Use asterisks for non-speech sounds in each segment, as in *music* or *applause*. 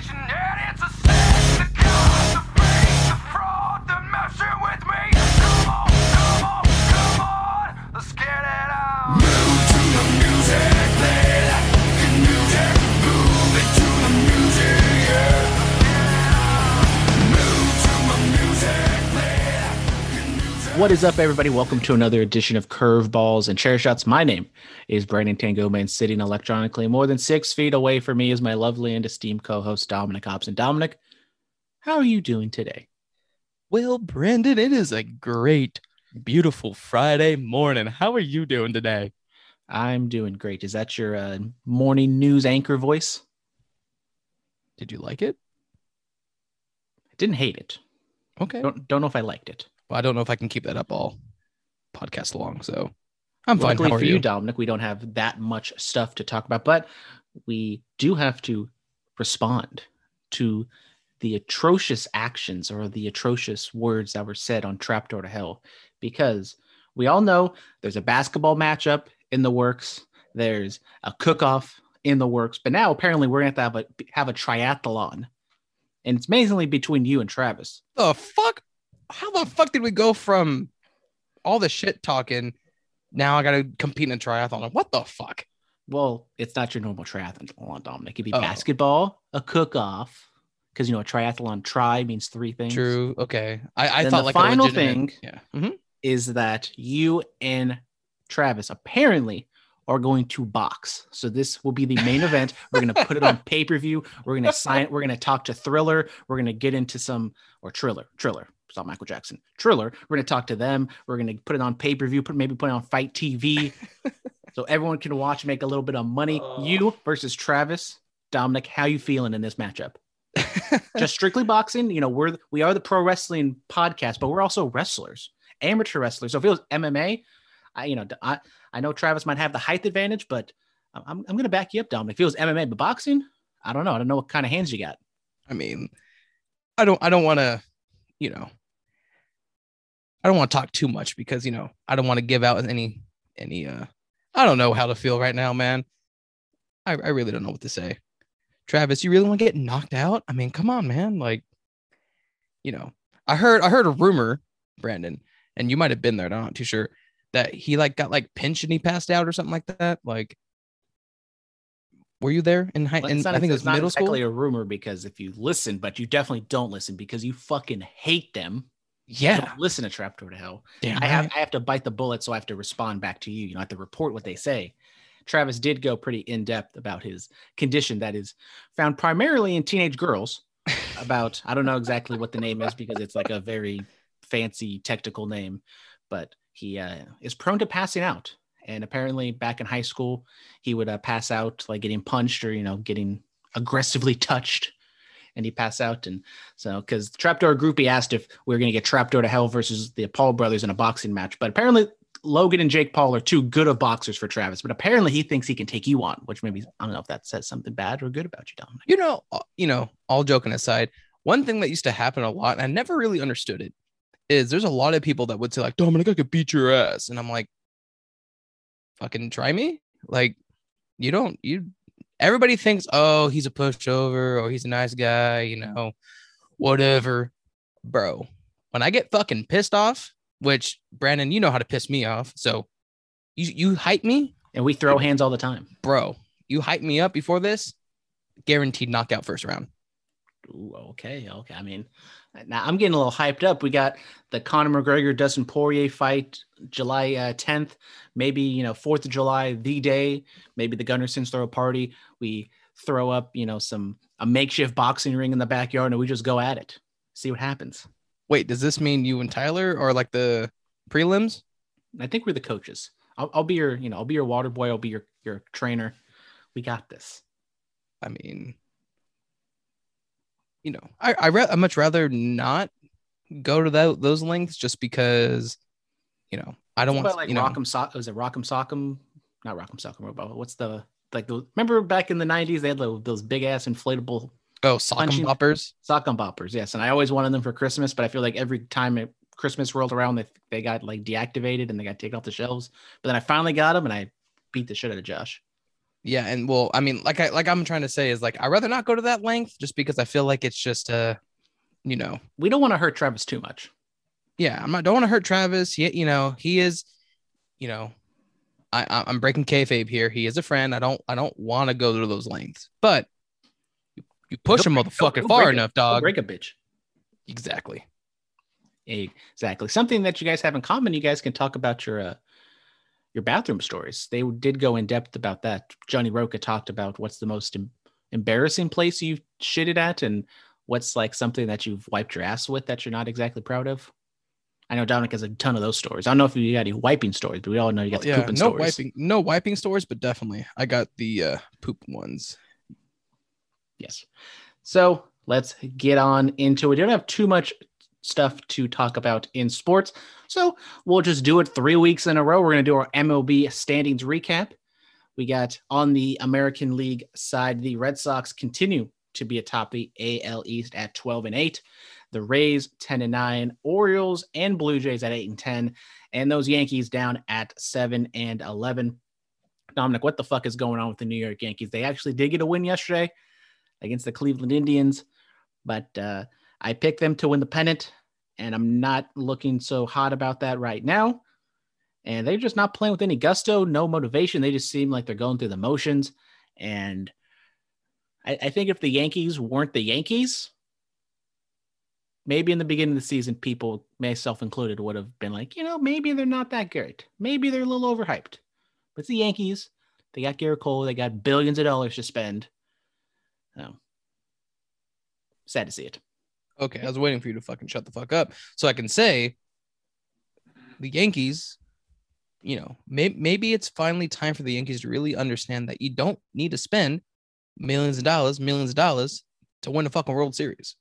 nation, and What is up, everybody? Welcome to another edition of Curveballs and Chair Shots. My name is Brandon Tango, and sitting electronically more than six feet away from me is my lovely and esteemed co-host Dominic Hobson. Dominic, how are you doing today? Well, Brandon, it is a great, beautiful Friday morning. How are you doing today? I'm doing great. Is that your uh, morning news anchor voice? Did you like it? I didn't hate it. Okay. Don't don't know if I liked it. I don't know if I can keep that up all podcast long, so I'm fine. Luckily How are for you, you? Dominic, we don't have that much stuff to talk about, but we do have to respond to the atrocious actions or the atrocious words that were said on Trapdoor to Hell because we all know there's a basketball matchup in the works, there's a cook-off in the works, but now apparently we're going to have a have a triathlon. And it's mainly between you and Travis. The fuck? How the fuck did we go from all the shit talking? Now I got to compete in a triathlon. What the fuck? Well, it's not your normal triathlon, Dominic. It'd be Oh. basketball, a cook-off, because you know a triathlon tri means three things. True. Okay. I, I thought the like a final legitimate- thing- Yeah. Mhm. Is that you and Travis apparently are going to box. So this will be the main event. We're gonna put it on *laughs* pay-per-view. We're gonna sign it. We're gonna talk to Thriller. We're gonna get into some or Triller. Triller. It's not Michael Jackson. Triller. We're gonna talk to them. We're gonna put it on pay-per-view. Put maybe put it on FITE TV. *laughs* so everyone can watch, make a little bit of money. Oh. You versus Travis. Dominic, how you feeling in this matchup? *laughs* just strictly boxing. You know, we're we are the pro wrestling podcast, but we're also wrestlers, amateur wrestlers. So if it was MMA, I you know I I know Travis might have the height advantage, but I'm I'm, I'm gonna back you up, Dominic. If it was MMA, but boxing, I don't know. I don't know what kind of hands you got. I mean, I don't I don't want to, you know, I don't want to talk too much because you know I don't want to give out any any uh I don't know how to feel right now, man. I I really don't know what to say. Travis, you really want to get knocked out? I mean, come on, man. Like, you know, I heard I heard a rumor, Brandon, and you might have been there. I'm not too sure that he like got like pinched and he passed out or something like that. Like, were you there in high? Well, In, not, I think it was not middle school. exactly a rumor because if you listen, but you definitely don't listen because you fucking hate them. Yeah, don't listen to Trapdoor to Hell. damn I have. I have to bite the bullet, so I have to respond back to you. You know, I have to report what they say. Travis did go pretty in depth about his condition that is found primarily in teenage girls. About I don't know exactly what the name is because it's like a very fancy technical name, but he uh, is prone to passing out. And apparently, back in high school, he would uh, pass out like getting punched or you know getting aggressively *laughs* touched, and he pass out. And so, because Trapdoor Groupie asked if we were going to get Trapdoor to Hell versus the Paul brothers in a boxing match, but apparently Logan and Jake Paul are too good of boxers for Travis. But apparently he thinks he can take you on, which maybe I don't know if that says something bad or good about you, Dominic. you know, uh, you know, all joking aside, one thing that used to happen a lot, and I never really understood it, is there's a lot of people that would say like, Dominic, I could beat your ass, and I'm like, fucking try me, like, you don't, you. Everybody thinks, oh, he's a pushover, or he's a nice guy, you know, whatever, bro. When I get fucking pissed off, which Brandon, you know how to piss me off, so you you hype me, And we throw hands all the time. bro. You hype me up before this, guaranteed knockout first round. Ooh, okay, okay. I mean, now I'm getting a little hyped up. We got the Conor McGregor Dustin Poirier fight July uh, 10th. Maybe you know Fourth of July, the day. Maybe the Gunnarsons throw a party. We throw up you know some a makeshift boxing ring in the backyard, and we just go at it. See what happens. Wait, does this mean you and Tyler are like the prelims? I think we're the coaches. I'll, I'll be your you know I'll be your water boy. I'll be your your trainer. We got this. I mean, you know, I I re- I much rather not go to that those lengths just because, you know, I don't want like you know. Rock'em Sock. Was it Rock'em Sock'em? Not Rock'em Sock'em. But what's the like? The, remember back in the '90s they had those, those big ass inflatable Oh, sock and punching- boppers. Sock'em Boppers. Yes, and I always wanted them for Christmas, but I feel like every time it, Christmas rolled around, they they got like deactivated and they got taken off the shelves. But then I finally got them, and I beat the shit out of Josh. Yeah, and well, I mean, like I like I'm trying to say is like I'd rather not go to that length just because I feel like it's just uh, you know, We don't want to hurt Travis too much. yeah, I'm not don't want to hurt Travis. He, you know, he is, you know, I I- I'm breaking kayfabe here. He is a friend. I don't I don't want to go to those lengths, but you, you push a He'll break- motherfucker he'll far it. enough, He'll dog. Break a bitch. Exactly. Exactly. Something that you guys have in common. You guys can talk about your uh, your bathroom stories. They did go in depth about that. Johnny Roca talked about what's the most em- embarrassing place you've shitted at, and what's like something that you've wiped your ass with that you're not exactly proud of. I know Dominic has a ton of those stories. I don't know if you got any wiping stories, but we all know you got the yeah, no stories. wiping, no wiping stories, but definitely I got the uh, poop ones. Yes. So let's get on into it. We don't have too much stuff to talk about in sports. So we'll just do it three weeks in a row. We're going to do our MLB standings recap. We got on the American League side, the Red Sox continue to be atop the AL East at 12 and 8. The Rays 10 and 9, Orioles and Blue Jays at 8 and 10, and those Yankees down at 7 and 11. Dominic, what the fuck is going on with the New York Yankees? They actually did get a win yesterday against the Cleveland Indians, but uh, I picked them to win the pennant, and I'm not looking so hot about that right now. And they're just not playing with any gusto, no motivation. They just seem like they're going through the motions. And I, I think if the Yankees weren't the Yankees, maybe in the beginning of the season, people, myself included, would have been like, you know, maybe they're not that great. Maybe they're a little overhyped. But it's the Yankees. They got Gerrit Cole. They got billions of dollars to spend. Oh, sad to see it. Okay, I was waiting for you to fucking shut the fuck up so I can say the Yankees, you know, may- maybe it's finally time for the Yankees to really understand that you don't need to spend millions of dollars, millions of dollars to win a fucking World Series.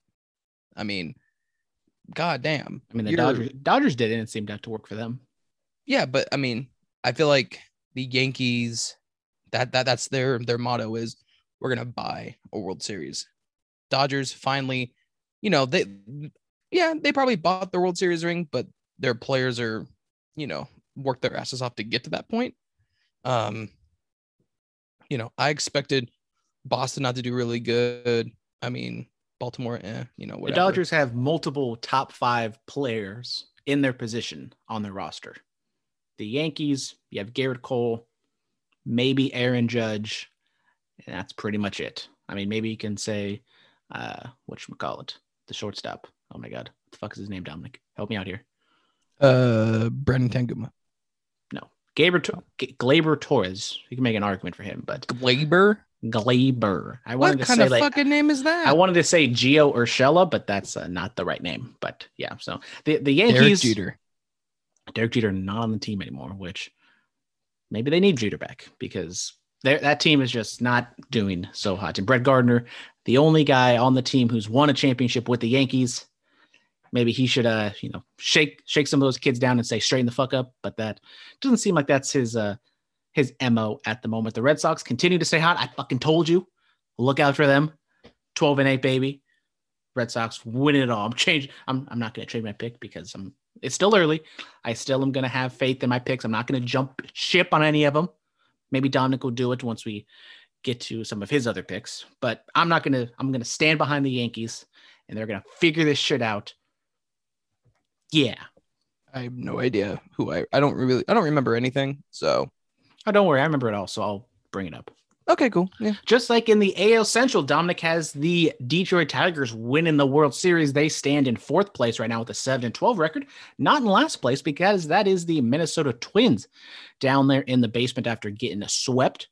I mean, god damn. I mean, the Dodgers Dodgers did it, and it seemed to work for them. Yeah, but I mean, I feel like the Yankees that that that's their their motto is we're gonna buy a World Series. Dodgers finally, you know, they yeah, they probably bought the World Series ring, but their players are, you know, worked their asses off to get to that point. Um, you know, I expected Boston not to do really good. I mean, Baltimore, eh, you know, whatever. The Dodgers have multiple top five players in their position on their roster. The Yankees, you have Gerrit Cole, maybe Aaron Judge, and that's pretty much it. I mean, maybe you can say, uh, what should we call it? The shortstop. Oh my God, what the fuck is his name? Dominic, help me out here. uh Brendan Tanguma. No, Gaber, Tor- G- Gleyber Torres. You can make an argument for him, but Gleyber? Gleyber. I wanted What to kind say of like fucking name is that? I wanted to say Gio Urshela, but that's uh, not the right name. But yeah, so the the Yankees. Derek Jeter. Derek Jeter not on the team anymore, which maybe they need Jeter back because that team is just not doing so hot. And Brett Gardner, the only guy on the team who's won a championship with the Yankees, maybe he should uh you know shake shake some of those kids down and say straighten the fuck up. But that doesn't seem like that's his uh his mo at the moment. The Red Sox continue to stay hot. I fucking told you, look out for them. Twelve and eight, baby. Red Sox winning it all. I'm changing. I'm I'm not going to trade my pick because I'm. It's still early. I still am going to have faith in my picks. I'm not going to jump ship on any of them. Maybe Dominic will do it once we get to some of his other picks. But I'm not going to. I'm to stand behind the Yankees, and they're going to figure this shit out. Yeah. I have no idea who I I don't really I don't remember anything. So Oh, don't worry. I remember it all, so I'll bring it up. Okay, cool. Yeah. Just like in the AL Central, Dominic has the Detroit Tigers winning the World Series. They stand in fourth place right now with a 7 and 12 record, not in last place because that is the Minnesota Twins down there in the basement after getting swept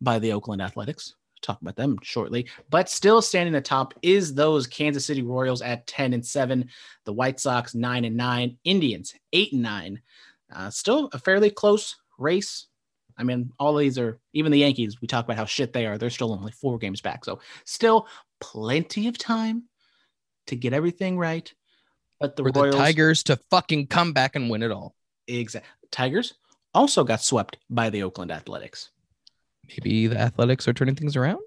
by the Oakland Athletics. Talk about them shortly, but still standing atop is those Kansas City Royals at 10 and 7, the White Sox 9 and 9, Indians 8 and 9. Uh, still a fairly close race. I mean, all of these are even the Yankees. We talk about how shit they are. They're still only four games back, so still plenty of time to get everything right. But the Royals, the Tigers to fucking come back and win it all. exact Tigers also got swept by the Oakland Athletics. Maybe the Athletics are turning things around.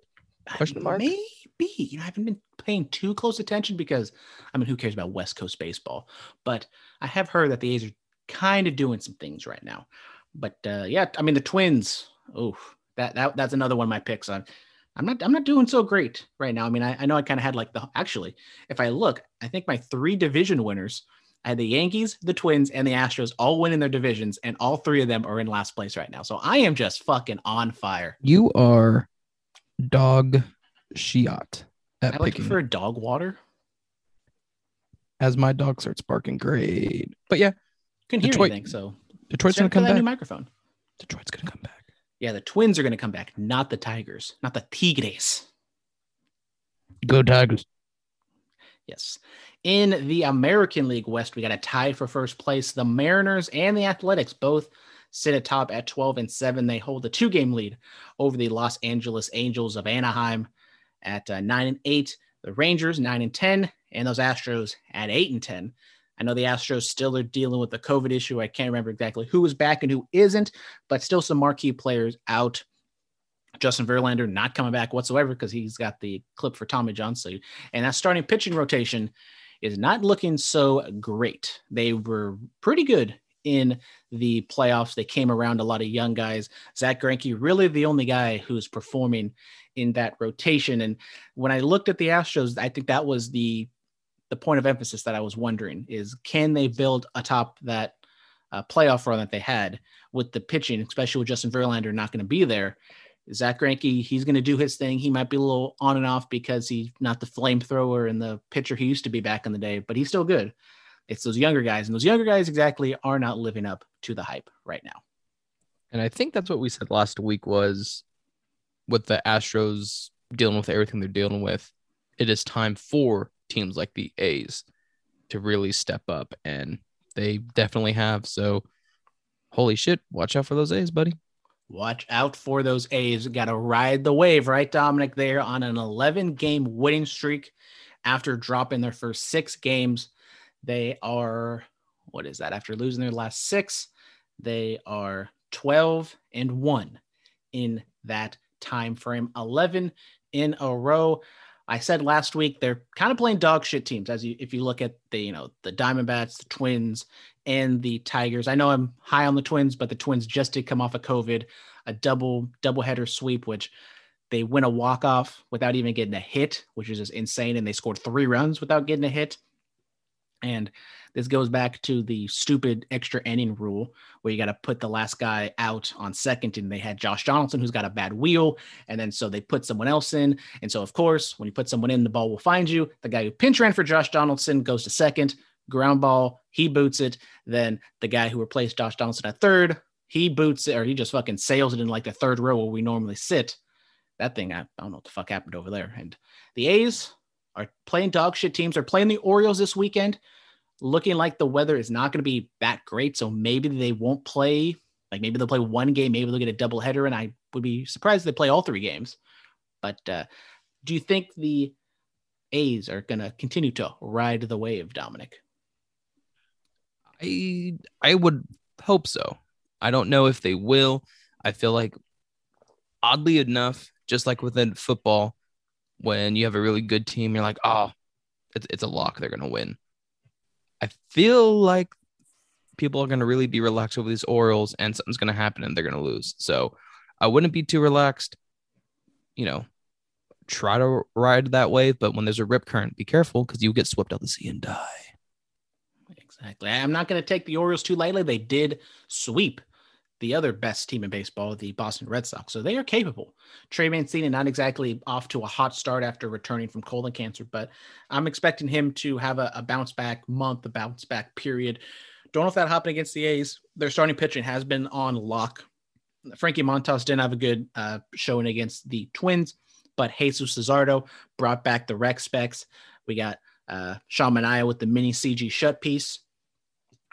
Question mark? Maybe you know, I haven't been paying too close attention because I mean, who cares about West Coast baseball? But I have heard that the A's are kind of doing some things right now. But uh, yeah, I mean, the Twins. Oh, that that that's another one of my picks. I'm I'm not I'm not doing so great right now. I mean, I, I know I kind of had like the actually, if I look, I think my three division winners, I had the Yankees, the Twins, and the Astros all winning their divisions, and all three of them are in last place right now. So I am just fucking on fire. You are dog shiat at I like picking for dog water. as my dog starts barking. Great. But yeah, Couldn't hear Detroit- anything, so Detroit's gonna come back. new microphone. Detroit's gonna come back. Yeah, the Twins are going to come back, not the Tigers, not the Tigres. Go Tigers. Yes. In the American League West, we got a tie for first place. The Mariners and the Athletics both sit atop at 12 and 7. They hold a two game lead over the Los Angeles Angels of Anaheim at uh, 9 and 8. The Rangers 9 and 10, and those Astros at 8 and 10. I know the Astros still are dealing with the COVID issue. I can't remember exactly who is back and who isn't, but still some marquee players out. Justin Verlander not coming back whatsoever because he's got the clip for Tommy John. So, and that starting pitching rotation is not looking so great. They were pretty good in the playoffs. They came around a lot of young guys. Zach Greinke, really the only guy who's performing in that rotation. And when I looked at the Astros, I think that was the the point of emphasis that I was wondering is can they build atop that uh, playoff run that they had with the pitching, especially with Justin Verlander not going to be there. Zach Greinke, he's going to do his thing. He might be a little on and off because he's not the flamethrower and the pitcher he used to be back in the day, but he's still good. It's those younger guys, and those younger guys exactly are not living up to the hype right now. And I think that's what we said last week was with the Astros dealing with everything they're dealing with, it is time for teams like the A's to really step up. And they definitely have. So holy shit, watch out for those A's, buddy. Watch out for those A's. Got to ride the wave, right, Dominic? They're on an 11 game winning streak after dropping their first six games. They are, what is that? After losing their last six, they are 12 and 1 in that time frame. 11 in a row. I said last week they're kind of playing dog shit teams as you if you look at the you know the Diamondbacks, the Twins, and the Tigers. I know I'm high on the Twins, but the Twins just did come off of COVID, a double double header sweep, which they win a walk off without even getting a hit, which is just insane, and they scored three runs without getting a hit. And this goes back to the stupid extra inning rule where you got to put the last guy out on second. And they had Josh Donaldson, who's got a bad wheel. And then so they put someone else in. And so, of course, when you put someone in, the ball will find you. The guy who pinch ran for Josh Donaldson goes to second, ground ball, he boots it. Then the guy who replaced Josh Donaldson at third, he boots it, or he just fucking sails it in like the third row where we normally sit. That thing, I, I don't know what the fuck happened over there. And the A's are playing dog shit teams. They're playing the Orioles this weekend looking like the weather is not going to be that great. So maybe they won't play. Like maybe they'll play one game, maybe they'll get a double header, and I would be surprised if they play all three games. But uh, do you think the A's are going to continue to ride the wave, Dominic? I I would hope so. I don't know if they will. I feel like oddly enough, just like within football, when you have a really good team, you're like, oh, it's, it's a lock. They're gonna win. I feel like people are gonna really be relaxed over these Orioles, and something's gonna happen, and they're gonna lose. So I wouldn't be too relaxed. You know, try to ride that wave, but when there's a rip current, be careful because you get swept out the sea and die. Exactly. I'm not going to take the Orioles too lightly. They did sweep the other best team in baseball, the Boston Red Sox. So they are capable. Trey Mancini not exactly off to a hot start after returning from colon cancer, but I'm expecting him to have a, a bounce back month, a bounce back period. Don't know if that happened against the A's. Their starting pitching has been on lock. Frankie Montas didn't have a good uh, showing against the Twins, but Jesus Cesardo brought back the rec specs. We got uh, Sean Manaea with the mini CG shut piece.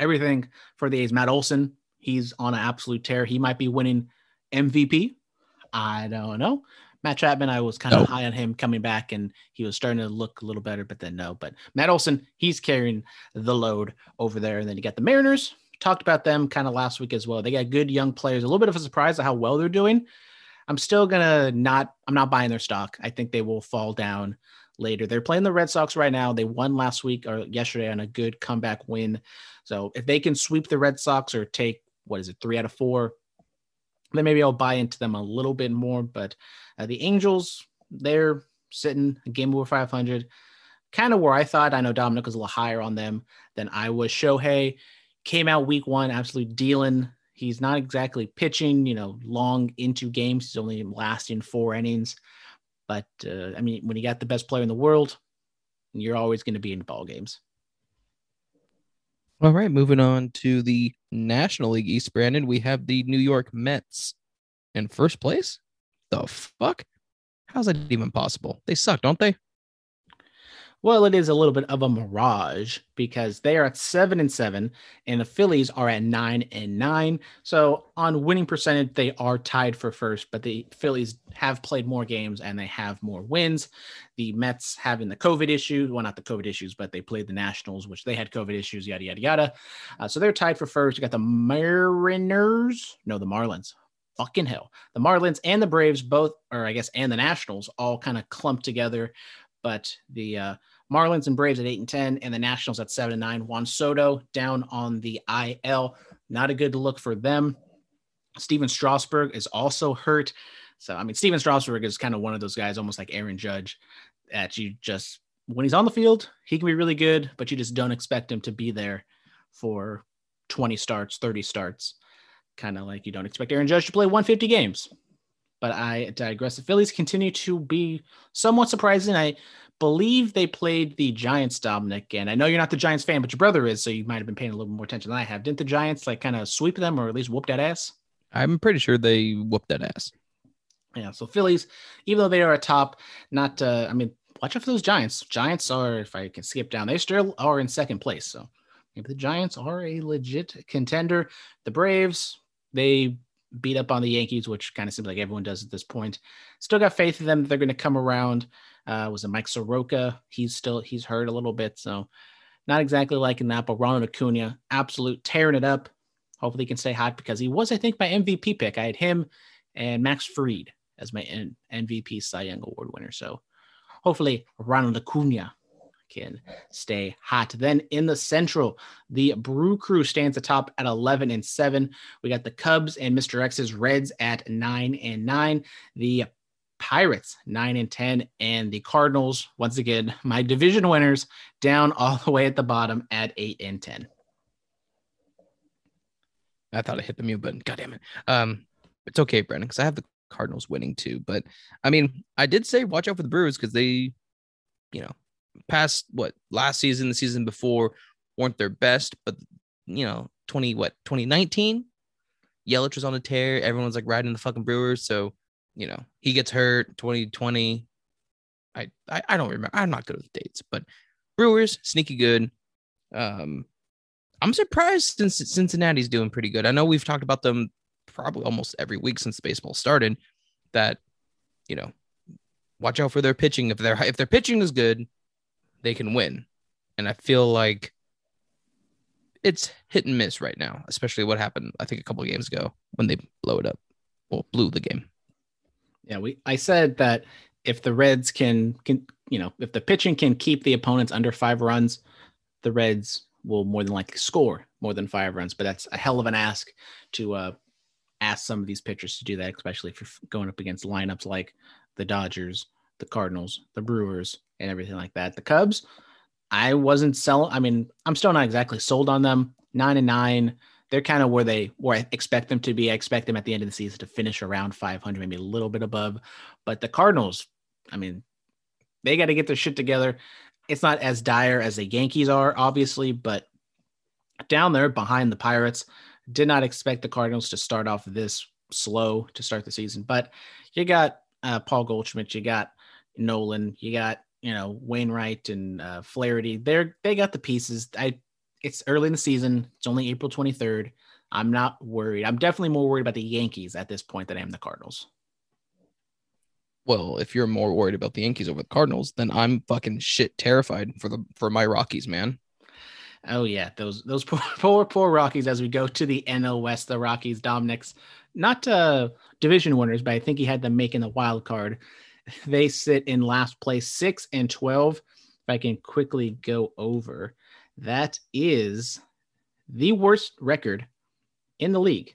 Everything for the A's. Matt Olson, he's on an absolute tear. He might be winning MVP. I don't know. Matt Chapman, I was kind of No. high on him coming back and he was starting to look a little better, but then no. But Matt Olson, he's carrying the load over there. And then you got the Mariners. Talked about them kind of last week as well. They got good young players. A little bit of a surprise at how well they're doing. I'm still gonna not. I'm not buying their stock. I think they will fall down later. They're playing the Red Sox right now. They won last week or yesterday on a good comeback win. So if they can sweep the Red Sox or take what is it, three out of four, then maybe I'll buy into them a little bit more. But uh, the Angels, they're sitting a game over 500, kind of where I thought. I know Dominic was a little higher on them than I was. Shohei came out week one, absolutely dealing. He's not exactly pitching, you know, long into games. He's only lasting four innings. But uh, I mean, when you got the best player in the world, you're always going to be in ball games. All right, moving on to the National League East, Brandon. We have the New York Mets in first place. The fuck? How's that even possible? They suck, don't they? Well, it is a little bit of a mirage because they are at seven and seven, and the Phillies are at nine and nine. So on winning percentage, they are tied for first, but the Phillies have played more games and they have more wins. The Mets having the COVID issue, well, not the COVID issues, but they played the Nationals, which they had COVID issues, yada yada yada. Uh, so they're tied for first. You got the Mariners, no, the Marlins. Fucking hell, the Marlins and the Braves both, or I guess, and the Nationals all kind of clumped together. But the uh, Marlins and Braves at eight and ten, and the Nationals at seven and nine. Juan Soto down on the IL. Not a good look for them. Steven Strasburg is also hurt. So I mean, Steven Strasburg is kind of one of those guys, almost like Aaron Judge, that you just when he's on the field, he can be really good, but you just don't expect him to be there for 20 starts, 30 starts. Kind of like you don't expect Aaron Judge to play 150 games. But I digress. The Phillies continue to be somewhat surprising. I believe they played the Giants, Dominic. And I know you're not the Giants fan, but your brother is, so you might have been paying a little more attention than I have. Didn't the Giants like kind of sweep them or at least whoop that ass? I'm pretty sure they whooped that ass. Yeah. So Phillies, even though they are a top, not uh, I mean, watch out for those Giants. Giants are, if I can skip down, they still are in second place. So maybe the Giants are a legit contender. The Braves, they beat up on the Yankees, which kind of seems like everyone does at this point. Still got faith in them that they're going to come around. Uh, was it Mike Soroka? He's still he's hurt a little bit, so not exactly liking that. But Ronald Acuna, absolute tearing it up. Hopefully, he can stay hot because he was, I think, my MVP pick. I had him and Max Fried as my N- MVP Cy Young Award winner. So hopefully, Ronald Acuna can stay hot. Then in the Central, the Brew Crew stands atop at 11 and 7. We got the Cubs and Mr. X's Reds at 9 and 9. The Pirates 9 and 10 and the Cardinals once again my division winners down *laughs* all the way at the bottom at 8 and 10. I thought I hit the mute button. God damn it. Um, it's okay, Brandon, because I have the Cardinals winning too. But I mean, I did say watch out for the Brewers because they, you know, past what last season, the season before weren't their best, but you know, 20 what 2019, Yelich was on a tear. Everyone's like riding the fucking Brewers. So, you know, he gets hurt 2020. I, I I don't remember. I'm not good with dates, but Brewers sneaky good. Um, I'm surprised since Cincinnati's doing pretty good. I know we've talked about them probably almost every week since baseball started. That you know, watch out for their pitching. If their if their pitching is good, they can win. And I feel like it's hit and miss right now, especially what happened I think a couple of games ago when they blow it up. Well, blew the game. Yeah, we I said that if the Reds can can you know, if the pitching can keep the opponents under 5 runs, the Reds will more than likely score more than 5 runs, but that's a hell of an ask to uh ask some of these pitchers to do that, especially if you're going up against lineups like the Dodgers, the Cardinals, the Brewers, and everything like that. The Cubs, I wasn't selling. I mean, I'm still not exactly sold on them. Nine and nine, they're kind of where they where I expect them to be. I expect them at the end of the season to finish around 500, maybe a little bit above. But the Cardinals, I mean, they got to get their shit together. It's not as dire as the Yankees are, obviously, but down there behind the Pirates, did not expect the Cardinals to start off this slow to start the season. But you got uh, Paul Goldschmidt, you got Nolan, you got you know Wainwright and uh, Flaherty. They're they got the pieces. I it's early in the season. It's only April 23rd. I'm not worried. I'm definitely more worried about the Yankees at this point than I am the Cardinals. Well, if you're more worried about the Yankees over the Cardinals, then I'm fucking shit terrified for the for my Rockies, man. Oh yeah, those those *laughs* poor poor, poor Rockies as we go to the NL West. The Rockies, Dominic's not uh, division winners, but I think he had them making the wild card. They sit in last place, six and twelve. If I can quickly go over, that is the worst record in the league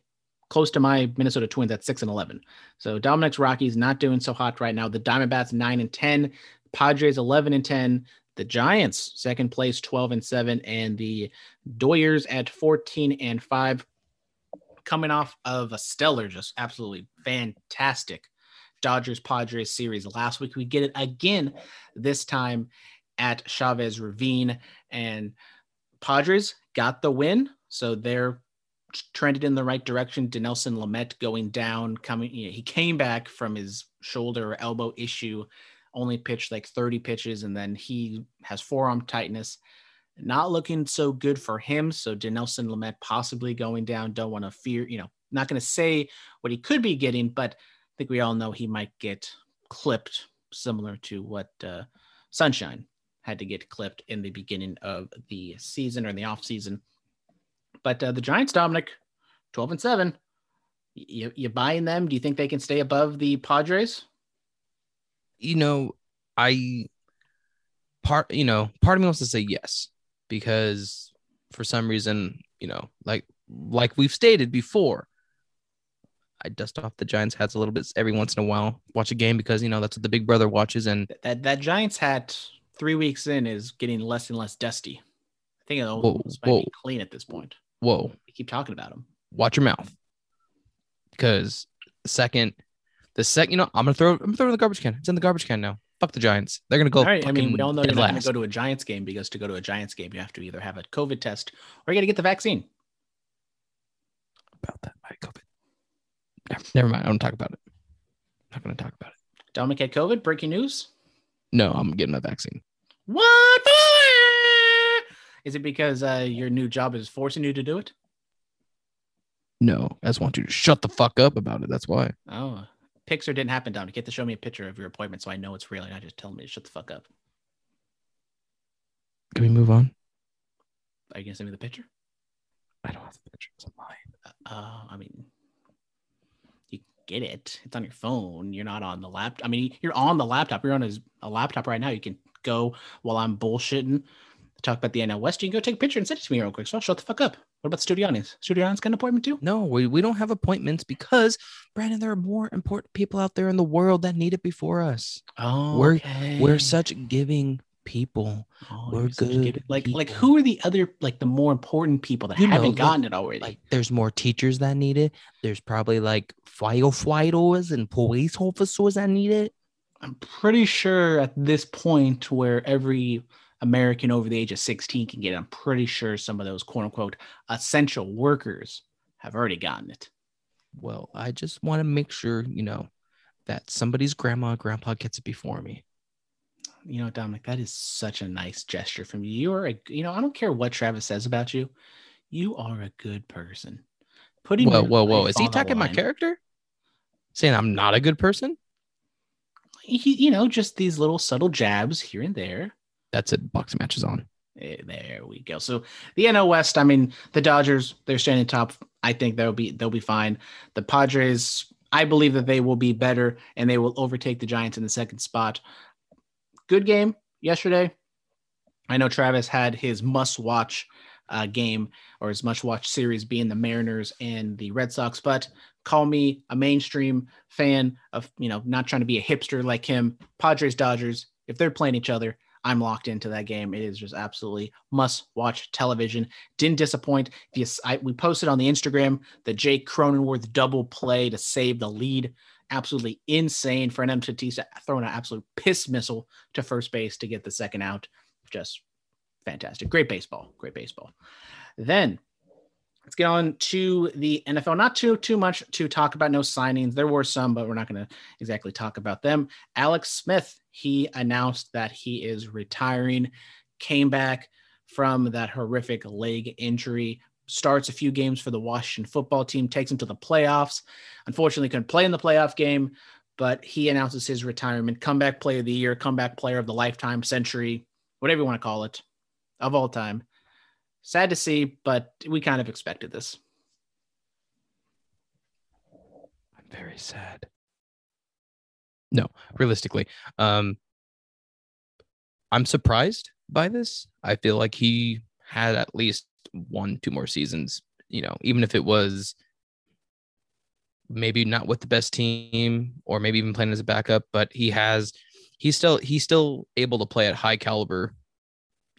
close to my Minnesota Twins at six and eleven. So Dominic's Rockies not doing so hot right now. The Diamondbacks nine and ten, Padres eleven and ten, the Giants second place twelve and seven, and the Doyers at fourteen and five, coming off of a stellar, just absolutely fantastic Dodgers Padres series last week. We get it again this time at Chavez Ravine, and Padres got the win, so they're trended in the right direction. Dinelson Lamet going down, coming. You know, he came back from his shoulder or elbow issue, only pitched like 30 pitches, and then he has forearm tightness. Not looking so good for him. So Dinelson Lamet possibly going down. Don't want to fear, you know, not going to say what he could be getting, but I think we all know he might get clipped, similar to what uh, Sunshine had to get clipped in the beginning of the season or in the off season. But uh, the Giants, Dominic, 12 and 7. You, you buying them? Do you think they can stay above the Padres? You know, I part you know, part of me wants to say yes because for some reason, you know, like like we've stated before, I dust off the Giants hats a little bit every once in a while, watch a game because you know that's what the big brother watches and That that Giants hat three weeks in is getting less and less dusty. I think it Whoa, might whoa. be clean at this point. whoa, We keep talking about them. watch your mouth. Because the second, the second, you know, I'm gonna throw, I'm gonna throw it in the garbage can. It's in the garbage can now. Fuck the Giants. They're gonna go. all right. I mean, we all know you're not gonna go to a Giants game because to go to a Giants game, you have to either have a COVID test or you got to get the vaccine. about that. COVID. Never, never mind. I don't talk about it. I'm not gonna talk about it. Dominic had COVID. Breaking news. No, I'm getting my vaccine. What? Is it because uh, your new job is forcing you to do it? No, I just want you to shut the fuck up about it. That's why. Oh, Pixar didn't happen, Dominic. You have to show me a picture of your appointment so I know it's real. You're not just telling me to shut the fuck up. Can we move on? Are you gonna send me the picture? I don't have the pictures of mine. Uh, I mean, you get it. It's on your phone. You're not on the laptop. I mean, you're on the laptop. You're on a, a laptop right now. You can go while I'm bullshitting, talk about the NL West. You can go take a picture and send it to me real quick. So I'll shut the fuck up. What about Studianis? Studianis got an appointment too? No, we, we don't have appointments because Brandon, there are more important people out there in the world that need it before us. Oh, We're- We're such giving people. Oh, we're you're such a good Like, like people. who are the other, like the more important people that You haven't like- gotten it already? Like there's more teachers that need it. There's probably like firefighters and police officers that need it. I'm pretty sure at this point where every American over the age of 16 can get it, I'm pretty sure some of those quote unquote essential workers have already gotten it. Well, I just want to make sure, you know, that somebody's grandma or grandpa gets it before me. You know, Dominic, that is such a nice gesture from you. You are a, you know, I don't care what Travis says about you. You are a good person. Putting Whoa, whoa, whoa. Is he talking my character? Saying I'm not a good person? He- you know, just these little subtle jabs here and there. That's it. Boxing matches on. Eh, There we go. So the NL West, I mean, the Dodgers, they're standing top. I think they'll be they'll be fine. The Padres, I believe that they will be better and they will overtake the Giants in the second spot. Good game yesterday. I know Travis had his must-watch uh, game or as much watched series being the Mariners and the Red Sox, but call me a mainstream fan of you know not trying to be a hipster like him. Padres Dodgers, if they're playing each other, I'm locked into that game. It is just absolutely must watch television. Didn't disappoint. You, I, we posted on the Instagram the Jake Cronenworth double play to save the lead. Absolutely insane. Fernando Tatis throwing an absolute piss missile to first base to get the second out. Just fantastic. Great baseball. Great baseball. Then let's get on to the NFL. Not too too much to talk about. No signings. There were some, but we're not going to exactly talk about them. Alex Smith, he announced that he is retiring, came back from that horrific leg injury, starts a few games for the Washington football team, takes him to the playoffs. Unfortunately, couldn't play in the playoff game, but he announces his retirement, comeback player of the year, comeback player of the lifetime, century, whatever you want to call it, of all time. Sad to see, but we kind of expected this. I'm very sad. No, realistically, um, I'm surprised by this. I feel like he had at least one, two more seasons. You know, even if it was maybe not with the best team or maybe even playing as a backup, but he has he's still he's still able to play at high caliber,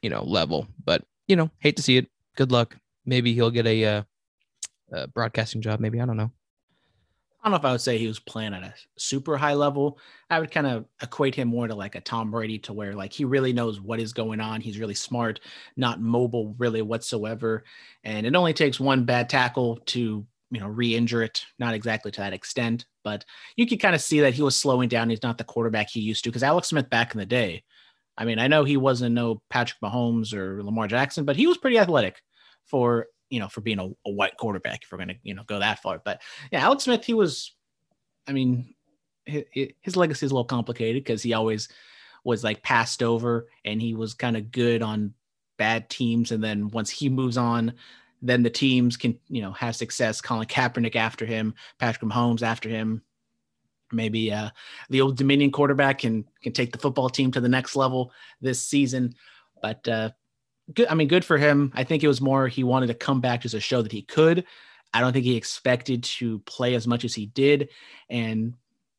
you know, level. But you know, hate to see it. Good luck. Maybe he'll get a, uh, broadcasting job. Maybe I don't know. I don't know if I would say he was playing at a super high level. I would kind of equate him more to like a Tom Brady, to where like he really knows what is going on. He's really smart, not mobile really whatsoever. And it only takes one bad tackle to, you know, re injure it. Not exactly to that extent, but you could kind of see that he was slowing down. He's not the quarterback he used to because Alex Smith back in the day, I mean, I know he wasn't no Patrick Mahomes or Lamar Jackson, but he was pretty athletic for you know, for being a, a white quarterback, if we're going to, you know, go that far. But yeah, Alex Smith, he was, I mean, his, his legacy is a little complicated because he always was like passed over and he was kind of good on bad teams. And then once he moves on, then the teams can, you know, have success. Colin Kaepernick after him, Patrick Mahomes after him. Maybe uh, the old Dominion quarterback can can take the football team to the next level this season. But uh, good. I mean, good for him. I think it was more he wanted to come back just to show that he could. I don't think he expected to play as much as he did. And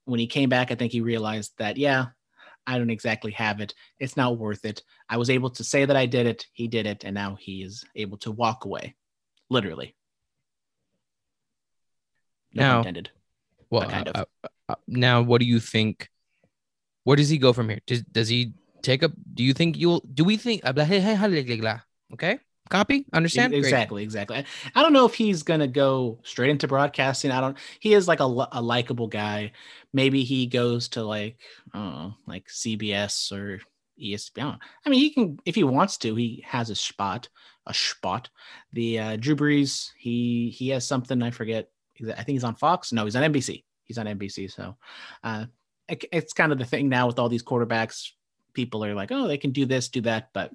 when he came back, I think he realized that, yeah, I don't exactly have it. It's not worth it. I was able to say that I did it. He did it. And now he is able to walk away, literally. No Now- intended. Well, kind of. uh, now what do you think? Where does he go from here? Does, does he take up? Do you think you'll? Do we think? Okay, copy. Understand? Great. Exactly, exactly. I- don't know if he's gonna go straight into broadcasting. I don't. He is like a, a likable guy. Maybe he goes to like like CBS or ESPN. I mean, he can if he wants to. He has a spot, a spot. The uh, Drew Brees, he he has something I forget. I think he's on Fox. No, he's on NBC. He's on NBC. So, uh, it- it's kind of the thing now with all these quarterbacks. People are like, oh, they can do this, do that, but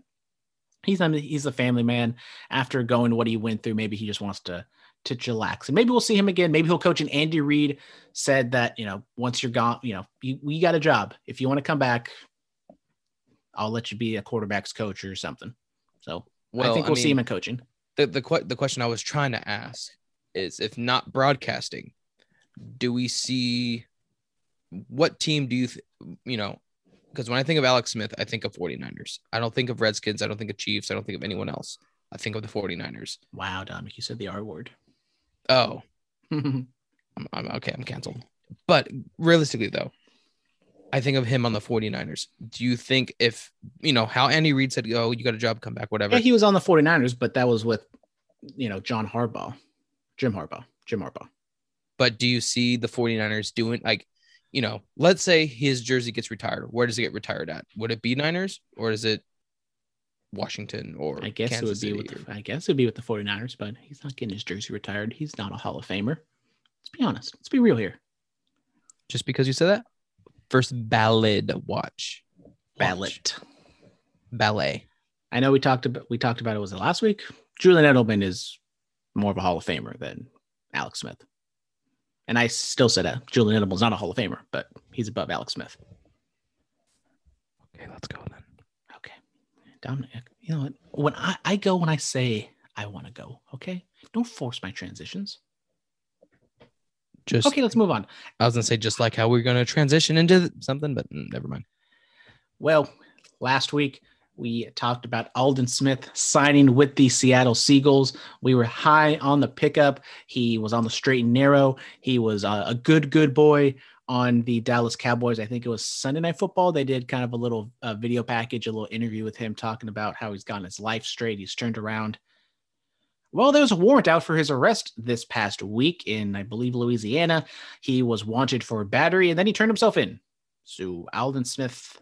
he's on. He's a family man after going what he went through, maybe he just wants to to chillax. And maybe we'll see him again. Maybe he'll coach. And Andy Reid said that you know once you're gone, you know you we got a job. If you want to come back, I'll let you be a quarterbacks coach or something. So I think we'll see him in coaching. the the the question I was trying to ask is if not broadcasting, do we see what team do you th- you know? Because when I think of Alex Smith, I think of 49ers. I don't think of Redskins. I don't think of Chiefs. I don't think of anyone else. I think of the 49ers. Wow, Dominic, you said the R word. Oh, *laughs* I'm, I'm okay. I'm canceled. But realistically, though, I think of him on the 49ers. Do you think if you know how Andy Reid said, "Oh, you got a job, come back, whatever." yeah, he was on the 49ers, but that was with you know John Harbaugh, Jim Harbaugh, Jim Harbaugh. But do you see the 49ers doing like you know let's say his jersey gets retired where does it get retired at would it be niners or is it washington or I guess Kansas it would be City with the, I guess it would be with the 49ers, but he's not getting his jersey retired. He's not a Hall of Famer. Let's be honest. Let's be real here. just because you said that first ballad watch Watch. Ballot. ballet I know we talked about we talked about it was it last week. Julian Edelman is more of a Hall of Famer than Alex Smith. And I still said that Julian Edelman's not a Hall of Famer, but he's above Alex Smith. okay let's go then Okay. Dominic, you know what? When I, I go when I say I want to go, okay? Don't force my transitions. just Okay, let's move on. i was gonna say just like how we're gonna transition into something but mm, never mind Well, last week we talked about Aldon Smith signing with the Seattle Seagulls. We were high on the pickup. He was on the straight and narrow. He was a, good, good boy on the Dallas Cowboys. I think it was Sunday Night Football. They did kind of a little uh, video package, a little interview with him talking about how he's gotten his life straight. He's turned around. Well, there was a warrant out for his arrest this past week in, I believe, Louisiana. He was wanted for battery and then he turned himself in. So Aldon Smith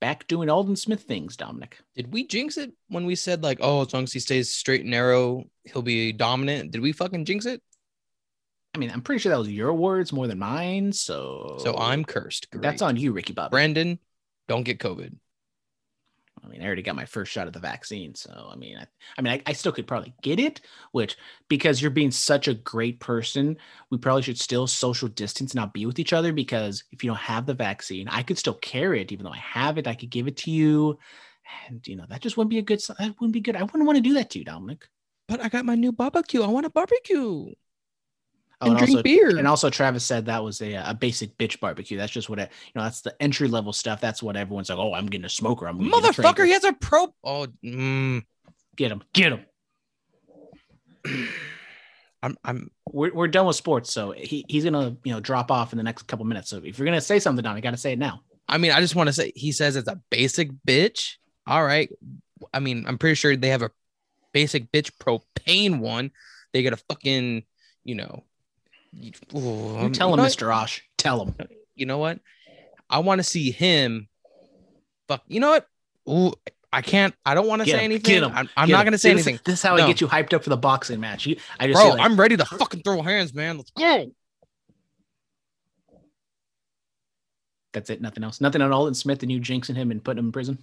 back doing Aldon Smith things, Dominic. did we jinx it when we said like oh as long as he stays straight and narrow he'll be dominant did we fucking jinx it I mean, I'm pretty sure that was your words more than mine. So, so i'm cursed Great. that's on you, Ricky Bobby. brandon don't get covid I mean, I already got my first shot of the vaccine, so I mean, I, I mean, I, I still could probably get it. Which, because you're being such a great person, we probably should still social distance, not be with each other. Because if you don't have the vaccine, I could still carry it, even though I have it. I could give it to you, and you know that just wouldn't be a good. That wouldn't be good. I wouldn't want to do that to you, Dominic. but i got my new barbecue i want a barbecue and, and drink also, beer. and also Travis said that was a, a basic bitch barbecue. That's just what it, you know. That's the entry level stuff. That's what everyone's like. Oh, I'm getting a smoker. I'm Motherfucker, he has a pro. Oh, mm, get him, get him. *clears throat* I'm, I'm. We're, we're done with sports, so he, he's gonna you know drop off in the next couple minutes. So if you're gonna say something, Don, you got to say it now. I mean, I just want to say he says it's a basic bitch. All right. I mean, I'm pretty sure they have a basic bitch propane one. They get a fucking, you know. You, You tell him, what? Mister Osh. Tell him. You know what? I want to see him. Fuck. You know what? Ooh, I can't. I don't want to say him, anything. get him, I'm, I'm Get not gonna say this- anything, This is how No. I get you hyped up for the boxing match. You, I just Bro, like, I'm ready to fucking throw hands, man. Let's go. that's it. Nothing else. Nothing at all. Aldon Smith and you jinxing him and putting him in prison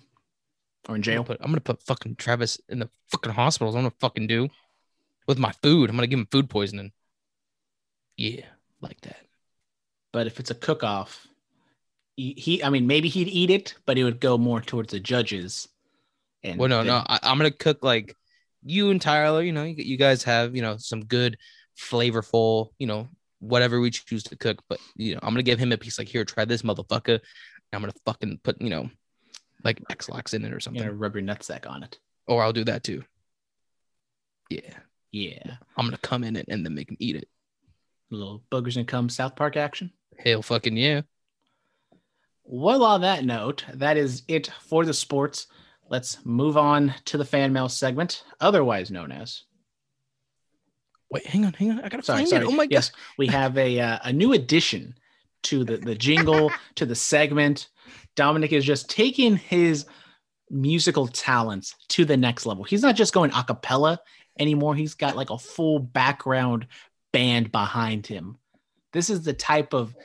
or in I'm gonna jail. put, I'm gonna put fucking Travis in the fucking hospitals. I'm gonna fucking do with my food. I'm gonna give him food poisoning. Yeah, like that. But if it's a cook off, he, he, I mean, maybe he'd eat it, but it would go more towards the judges. And Well, no, then- no. I, I'm gonna cook like you and Tyler. You know, you, you guys have you know some good, flavorful. You know, whatever we choose to cook. But you know, I'm gonna give him a piece. Like, here, try this, motherfucker. I'm gonna fucking put you know, like Ex-Lax in it or something. know, rub your nutsack on it. Or I'll do that too. Yeah, Yeah, I'm gonna come in it and then make him eat it. Little boogers and come South Park action. Hell, fucking yeah. Well, on that note, that is it for the sports. Let's move on to the fan mail segment, otherwise known as. Wait, hang on, hang on. I gotta Sorry, find sorry. it. Oh my yes, we have a uh, a new addition to the the jingle to the segment. Dominic is just taking his musical talents to the next level. He's not just going a cappella anymore. He's got like a full background band behind him. This is the type of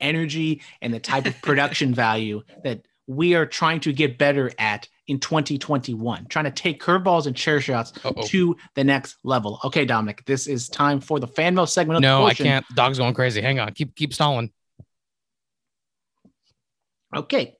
energy and the type of *laughs* production value that we are trying to get better at in 2021, trying to take curveballs and chair shots Uh-oh. to the next level. Okay, Dominic, this is time for the fan mail segment. Of the No, I can't. Dog's going crazy. Hang on. Keep keep stalling. Okay,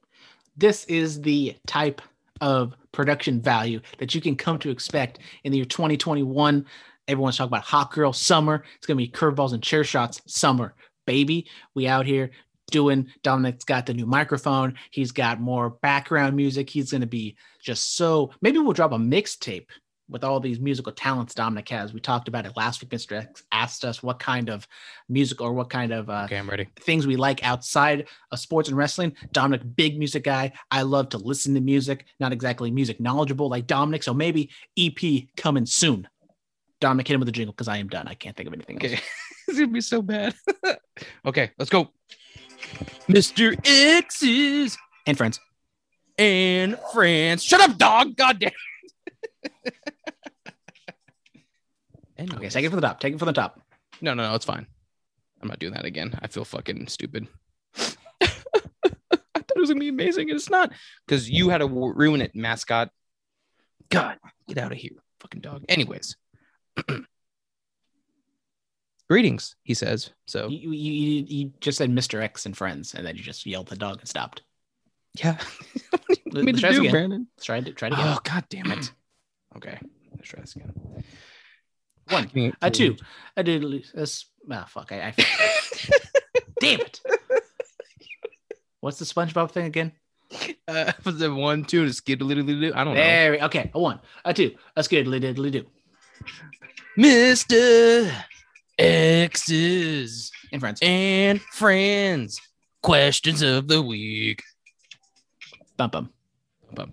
this is the type of production value that you can come to expect in the year 2021. Everyone's talking about hot girl summer. It's gonna be curveballs and chair shots summer, baby. We out here doing. Dominic's got the new microphone. He's got more background music. He's gonna be just so. Maybe we'll drop a mixtape with all these musical talents Dominic has. We talked about it last week. Mr. X asked us what kind of music or what kind of uh, Okay, I'm ready. things we like outside of sports and wrestling. Dominic, big music guy. I love to listen to music, not exactly music knowledgeable like Dominic. So maybe EP coming soon. Dominic, hit him with a jingle because I am done. I can't think of anything Okay. *laughs* else. it's gonna be so bad. *laughs* okay, let's go. Mr. X's And friends, and friends. Shut up, dog. God damn. Okay, take it from the top. Take it from the top. No, no, no, it's fine. I'm not doing that again. I feel fucking stupid. *laughs* I thought it was gonna be amazing, and it's not because you had to ruin it, mascot. God, get out of here, fucking dog. Anyways, *clears throat* greetings, he says. So You, you, you, just said Mr. X and friends, and then you just yelled the dog and stopped. yeah, *laughs* Let- me let's to try this do, again. Brandon. Let's try it. Try it again. Oh god damn it. *clears throat* Okay, let's try this again. *sighs* One, a two, a diddly. This, ah, fuck. I, I *laughs* *laughs* damn it. What's the SpongeBob thing again? Uh, was it one, two, and a do? I don't know. There. we- Okay, a one, a two, a diddly do. Mr. X's And friends. and friends. Questions of the week. Bum bum. Bum.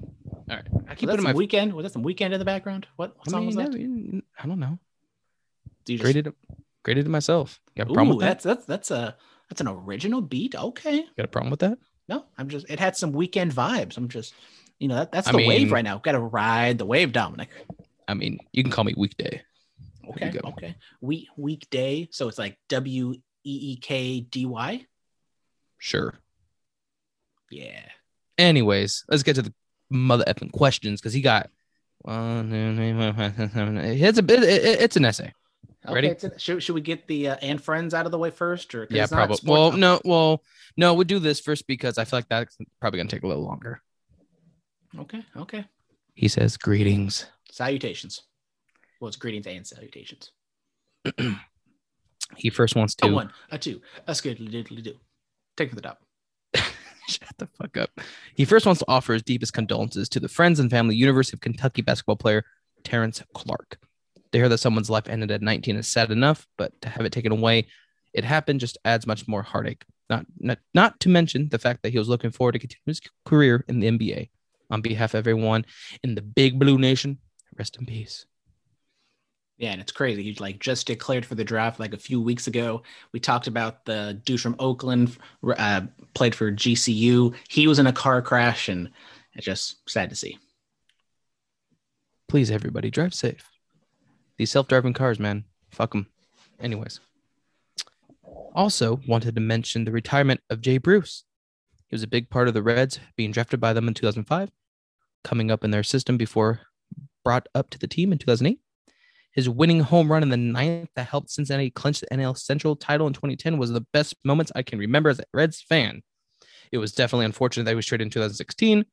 All right. I keep putting my Weeknd? Was that some Weeknd in the background? What, what I song was that? I, mean, I don't know. Do you just- Graded it. Graded it myself. You got a problem Ooh, with that? that's that's that's a that's an original beat. Okay. Got a problem with that? No, I'm just it had some weekend vibes. I'm just you know that, that's I the wave right now. Got to ride the wave, Dominic. I mean, you can call me weekday. Okay. Okay. Week weekday. So it's like W E E K D Y. Sure. Yeah. Anyways, let's get to the mother effing questions because he got one. It's a bit. It, it's an essay. Ready? Okay, it's- should, should we get the uh, and friends out of the way first, or Yeah, probably. Well, no, well, no, we'll do this first because I feel like that's probably gonna take a little longer. Okay. Okay. He says, "Greetings, Salutations. Well, it's greetings and salutations. *clears throat* He first wants to. A to one, a two, a skiddly diddly do. Take to the top. *laughs* shut the fuck up. He first wants to offer his deepest condolences to the friends and family University of Kentucky basketball player Terrence Clarke. To hear that someone's life ended at 19 is sad enough, but to have it taken away, it happened just adds much more heartache. Not, not not to mention the fact that he was looking forward to continue his career in the NBA. On behalf of everyone in the Big Blue Nation, rest in peace. Yeah, and it's crazy. He like just declared for the draft like a few weeks ago. We talked about the dude from Oakland, uh, played for GCU. He was in a car crash, and it's just sad to see. Please, everybody, drive safe. These self-driving cars, man, fuck them. Anyways, also wanted to mention the retirement of Jay Bruce. He was a big part of the Reds being drafted by them in 2005, coming up in their system before brought up to the team in 2008. His winning home run in the ninth that helped Cincinnati clinch the NL Central title in 2010 was the best moments I can remember as a Reds fan. It was definitely unfortunate that he was traded in 2016,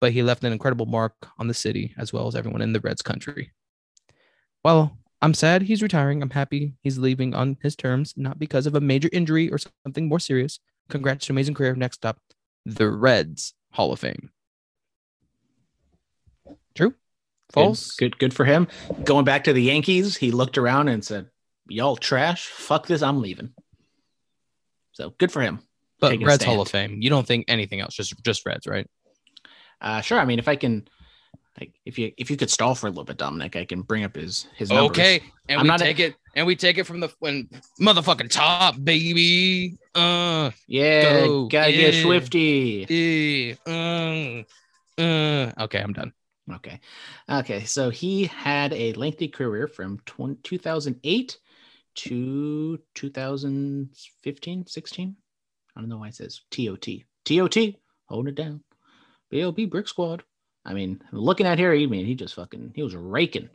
but he left an incredible mark on the city as well as everyone in the Reds country. While I'm sad he's retiring, I'm happy he's leaving on his terms, not because of a major injury or something more serious. Congrats to amazing career. Next up, the Reds Hall of Fame. True? False? Good, good, good for him. Going back to the Yankees, he looked around and said, "Y'all trash. Fuck this. I'm leaving." So good for him. But Reds Hall of. Fame. You don't think anything else, just just Reds, right? Uh, sure. I mean, if I can, like, if you if you could stall for a little bit, Dominic, I can bring up his his numbers. Okay, and I'm we not a- take it, and we take it from the when motherfucking top, baby. Uh, Yeah, Go, gotta get. Swifty. eh, um, uh. Okay, I'm done. Okay. Okay. So he had a lengthy career from 20, 2008 to 2015, 16. I don't know why it says TOT. TOT, holding it down. BLB Brick Squad. I mean, looking at here, I mean, he just fucking, he was raking.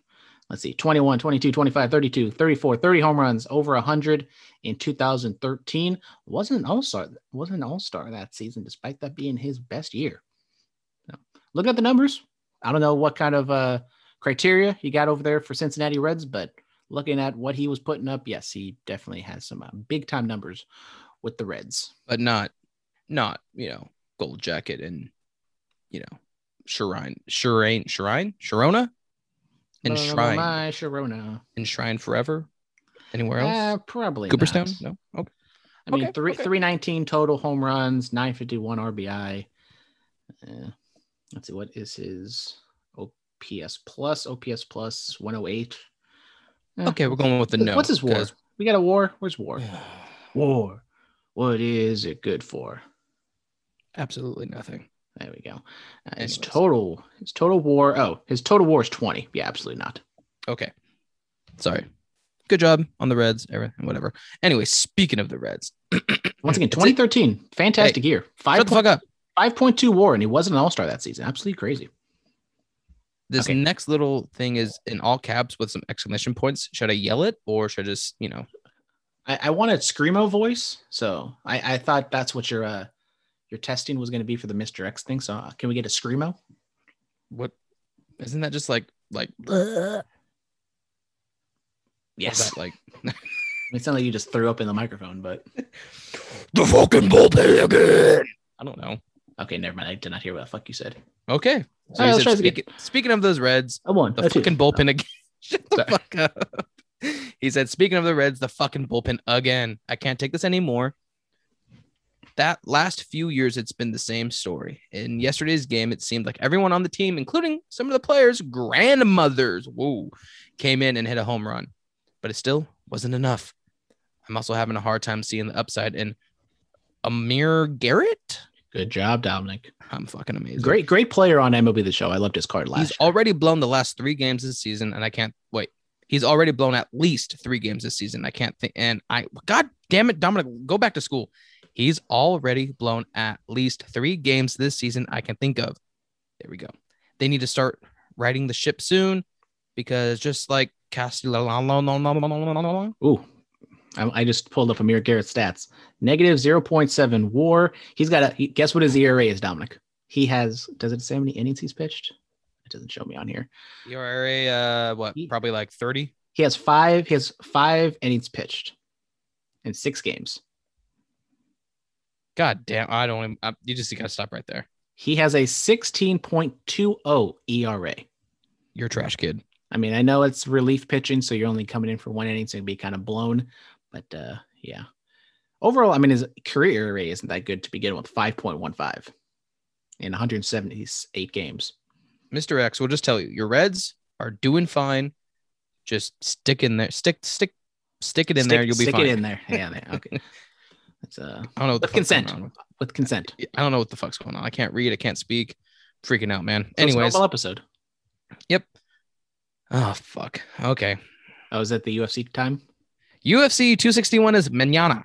Let's see, 21, 22, 25, 32, 34, 30 home runs, over 100 in 2013. Wasn't an all-star, wasn't an all-star that season, despite that being his best year. So, looking at the numbers, I don't know what kind of uh, criteria he got over there for Cincinnati Reds, but looking at what he was putting up, yes, he definitely has some uh, big time numbers with the Reds. But not, not you know, gold jacket and you know, shrine, shrine, shrine, Sharona, enshrine, My Sharona. enshrine forever. Anywhere else? Uh, probably Cooperstown? not. No. Okay. I mean, Okay, three okay. three nineteen total home runs, nine fifty one RBI. Uh, let's see, what is his OPS plus? OPS plus one hundred eight. Okay, we're going with the no. What's his war? 'cause- We got a war. Where's war? War. What is it good for? Absolutely nothing. There we go. Uh, his total, his total war. Oh, his total war is twenty. Yeah, absolutely not. Okay. Sorry. Good job on the Reds, everything, whatever. Anyway, speaking of the Reds, Once *clears throat* again, twenty thirteen, fantastic year. Five shut the fuck up. Five point two war, and he wasn't an all star that season. Absolutely crazy. This Okay. next little thing is in all caps with some exclamation points. Should I yell it or should I just, you know, I, I wanted screamo voice, so I, I thought that's what your uh your testing was going to be for the Mister X thing. So uh, can we get a screamo? what? Isn't that just like like Yes. like *laughs* It sounded like you just threw up in the microphone, but *laughs* the fucking bullpen again? I don't know. Okay, never mind. I did not hear what the fuck you said. Okay. So All right, he let's said, try this again. speaking, speaking of those Reds, A one, the fucking bullpen again. *laughs* Shut the Sorry. fuck up. *laughs* He said, speaking of the Reds, the fucking bullpen again. I can't take this anymore. That last few years, it's been the same story. In yesterday's game, it seemed like everyone on the team, including some of the players' grandmothers, whoa, came in and hit a home run. But it still wasn't enough. I'm also having a hard time seeing the upside in Amir Garrett. Good job, Dominic. I'm fucking amazing. Great, great player on MLB the Show. I loved his card last. He's year. already blown the last three games this season, and I can't wait. He's already blown at least three games this season. I can't think. And I, God damn it, Dominic, go back to school. He's already blown at least three games this season I can think of. There we go. They need to start riding the ship soon because just like Castellanos, Ooh, I, I just pulled up Amir Garrett stats. Negative 0.7 WAR. He's got a he, guess what his ERA is, Dominic. He has. Does it say how many innings he's pitched? It doesn't show me on here. ERA, uh, what, He- probably like 30? He has five. He has five innings pitched. in six games. God damn, I don't. Even, I, you just gotta stop right there. He has a 16.20 ERA. You're trash kid. I mean, I know it's relief pitching, so you're only coming in for one inning, so it'd be kind of blown. But uh, yeah, overall, I mean, his career ERA isn't that good to begin with. 5.15 in 178 games. Mr. X will just tell you, your Reds are doing fine. Just stick in there, stick, stick, stick it in stick, there. You'll be stick fine. it in there. Yeah, there. okay. *laughs* It's uh I don't know with consent. on. with consent. I don't know what the fuck's going on. I can't read. I can't speak. Freaking out, man. So Anyways, episode. yep. Oh fuck. Okay. Oh, is that the UFC time? UFC 261 is manana.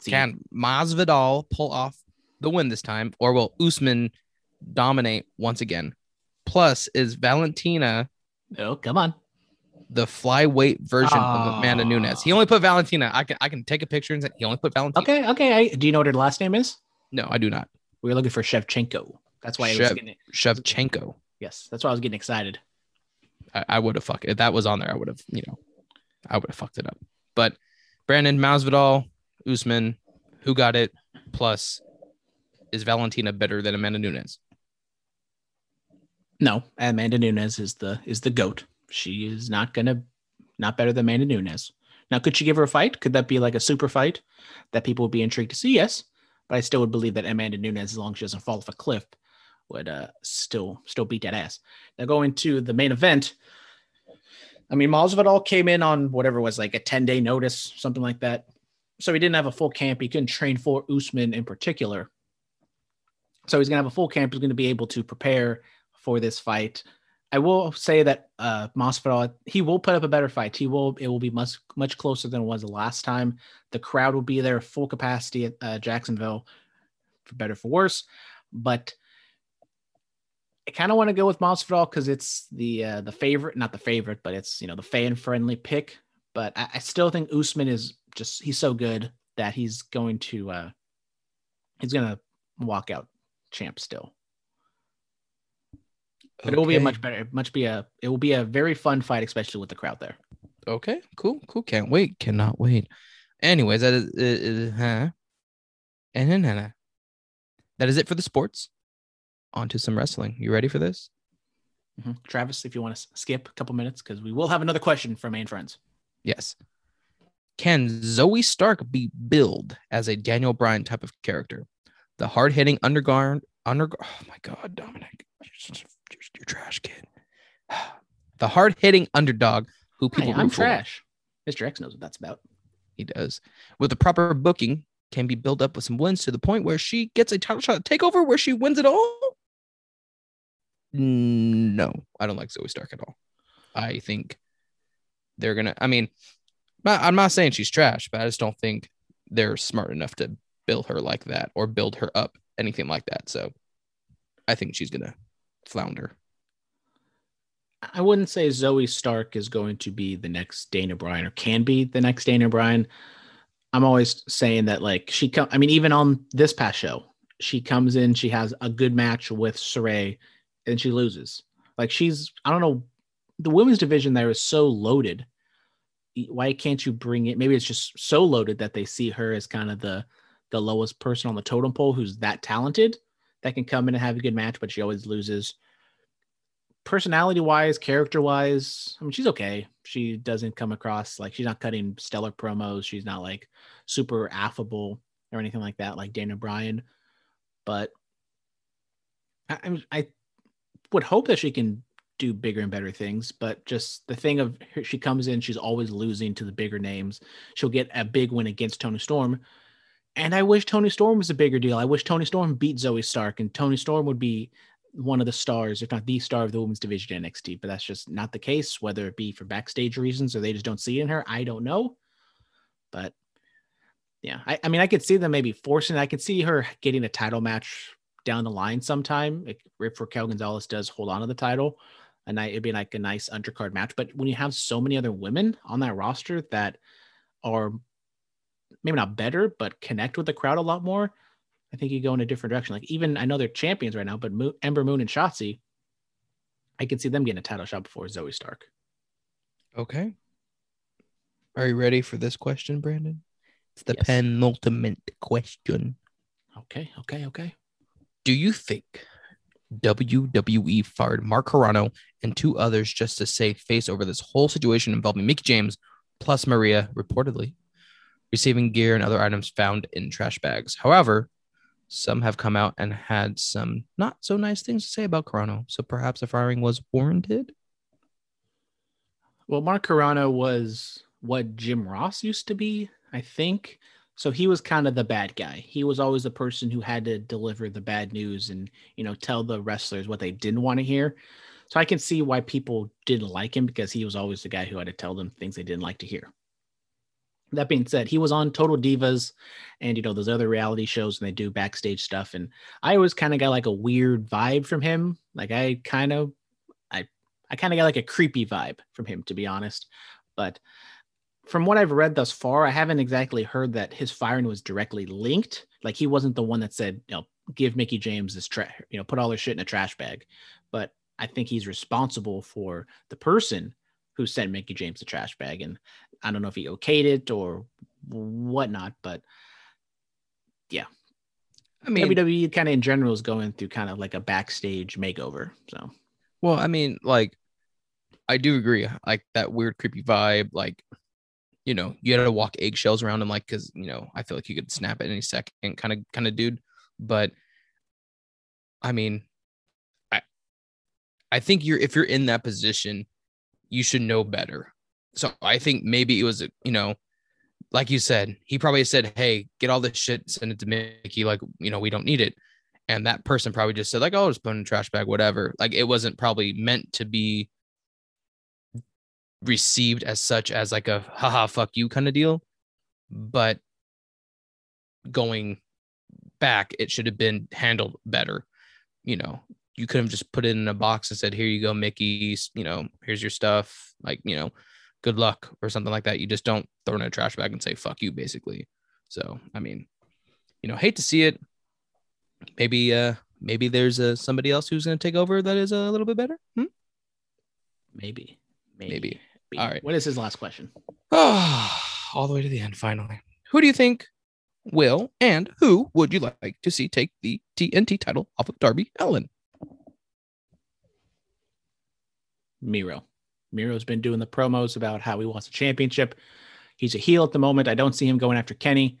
See, Can Masvidal pull off the win this time, or will Usman dominate once again? Plus, is Valentina Oh, come on. the flyweight version of Amanda Ah. Nunes? He only put Valentina. I can I can take a picture and say he only put Valentina. Okay, okay. I, do you know what her last name is? No, I do not. We were looking for Shevchenko. That's why I was Shev- getting Shevchenko. yes. That's why I was getting excited. I, I would have fucked if that was on there. I would have, you know, I would have fucked it up. But Brandon Masvidal, Usman, who got it? Plus, is Valentina better than Amanda Nunes? No, Amanda Nunes is the is the goat. She is not gonna not better than Amanda Nunes. Now, could she give her a fight? Could that be like a super fight that people would be intrigued to see? Yes, but I still would believe that Amanda Nunes, as long as she doesn't fall off a cliff, would uh, still still beat that ass. Now, going to the main event. I mean, Masvidal came in on whatever was like a ten day notice, something like that. So he didn't have a full camp. He couldn't train for Usman in particular. So he's gonna have a full camp. He's gonna be able to prepare for this fight. I will say that uh Masvidal, he will put up a better fight. He will. It will be much much closer than it was the last time. The crowd will be there full capacity at uh, Jacksonville, for better for worse. But I kind of want to go with Masvidal because it's the uh, the favorite, not the favorite, but it's you know the fan friendly pick. But I, I still think Usman is just he's so good that he's going to uh he's gonna walk out champ still. But it will be a much better, much be a it will be a very fun fight, especially with the crowd there. Okay, cool, cool. Can't wait. Cannot wait. Anyways, that is, is huh? And then uh, that is it for the sports. On to some wrestling. You ready for this? Mhm. Travis, if you want to skip a couple minutes, because we will have another question from main friends. Yes. Can Zoey Stark be billed as a Daniel Bryan type of character? The hard hitting underguard, under, oh my God, Dominic, you're, you're, you're trash kid. *sighs* The hard hitting underdog who people Hey, I'm for. trash. Mr. X knows what that's about. He does. With the proper booking, can be built up with some wins to the point where she gets a title shot takeover where she wins it all. No, I don't like Zoey Stark at all. I think they're gonna. I mean, I'm not saying she's trash, but I just don't think they're smart enough to build her like that or build her up anything like that. So, I think she's gonna flounder. I wouldn't say Zoey Stark is going to be the next Daniel Bryan or can be the next Daniel Bryan. I'm always saying that like she come I mean even on this past show, she comes in, she has a good match with Sarray and she loses. Like she's I don't know the women's division there is so loaded. Why can't you bring it? Maybe it's just so loaded that they see her as kind of the the lowest person on the totem pole who's that talented that can come in and have a good match, but she always loses personality wise, character wise, I mean, she's okay. She doesn't come across like she's not cutting stellar promos. She's not like super affable or anything like that, like Daniel Bryan. But I, I would hope that she can do bigger and better things. But just the thing of her, she comes in, she's always losing to the bigger names. She'll get a big win against Toni Storm. And I wish Toni Storm was a bigger deal. I wish Toni Storm beat Zoey Stark and Toni Storm would be one of the stars, if not the star of the women's division NXT, but that's just not the case, whether it be for backstage reasons or they just don't see it in her. I don't know. But yeah, I, I mean, I could see them maybe forcing, I could see her getting a title match down the line sometime if, Raquel Gonzalez does hold on to the title. And I, it'd be like a nice undercard match. But when you have so many other women on that roster that are maybe not better, but connect with the crowd a lot more, I think you go in a different direction. Like even I know they're champions right now, but Mo- Ember Moon and Shotzi, I can see them getting a title shot before Zoey Stark. Okay. Are you ready for this question, Brandon? It's the Yes. penultimate question. Okay, okay, okay. Do you think WWE fired Mark Carrano and two others just to save face over this whole situation involving Mickie James plus Maria, reportedly receiving gear and other items found in trash bags? However, some have come out and had some not so nice things to say about Carrano. So perhaps the firing was warranted. Well, Mark Carrano was what Jim Ross used to be, I think. So he was kind of the bad guy. He was always the person who had to deliver the bad news and, you know, tell the wrestlers what they didn't want to hear. So I can see why people didn't like him because he was always the guy who had to tell them things they didn't like to hear. That being said, he was on Total Divas and, you know, those other reality shows and they do backstage stuff. And I always kind of got like a weird vibe from him. Like I kind of, I, I kind of got like a creepy vibe from him, to be honest. But from what I've read thus far, I haven't exactly heard that his firing was directly linked. Like he wasn't the one that said, you know, give Mickie James this trash, you know, put all their shit in a trash bag. But I think he's responsible for the person who sent Mickie James the trash bag. And I don't know if he okayed it or whatnot, but yeah. I mean, WWE kind of in general is going through kind of like a backstage makeover. So Well, I mean, like, I do agree. Like that weird, creepy vibe. Like, you know, you had to walk eggshells around him, like, because you know, I feel like you could snap at any second, kind of, kind of dude. But, I mean, I, I think you're if you're in that position, you should know better. So I think maybe it was, you know, like you said, he probably said, "Hey, get all this shit, send it to Mickie. Like, you know, we don't need it." and that person probably just said like oh I'll just put in a trash bag whatever like it wasn't probably meant to be received as such as like a haha fuck you kind of deal but going back it should have been handled better you know? You could have just put it in a box and said here you go mickey you know here's your stuff like you know good luck or something like that. You just don't throw it in a trash bag and say fuck you basically. So i mean you know hate to see it. Maybe uh maybe there's uh, somebody else who's going to take over that is a little bit better? Hmm? maybe, Maybe. All right. What is his last question? *sighs* all the way to the end finally who do you think will and who would you like to see take the tnt title off of darby Allin? Miro. Miro's been doing the promos about how he wants a championship. He's a heel at the moment. I don't see him going after Kenny.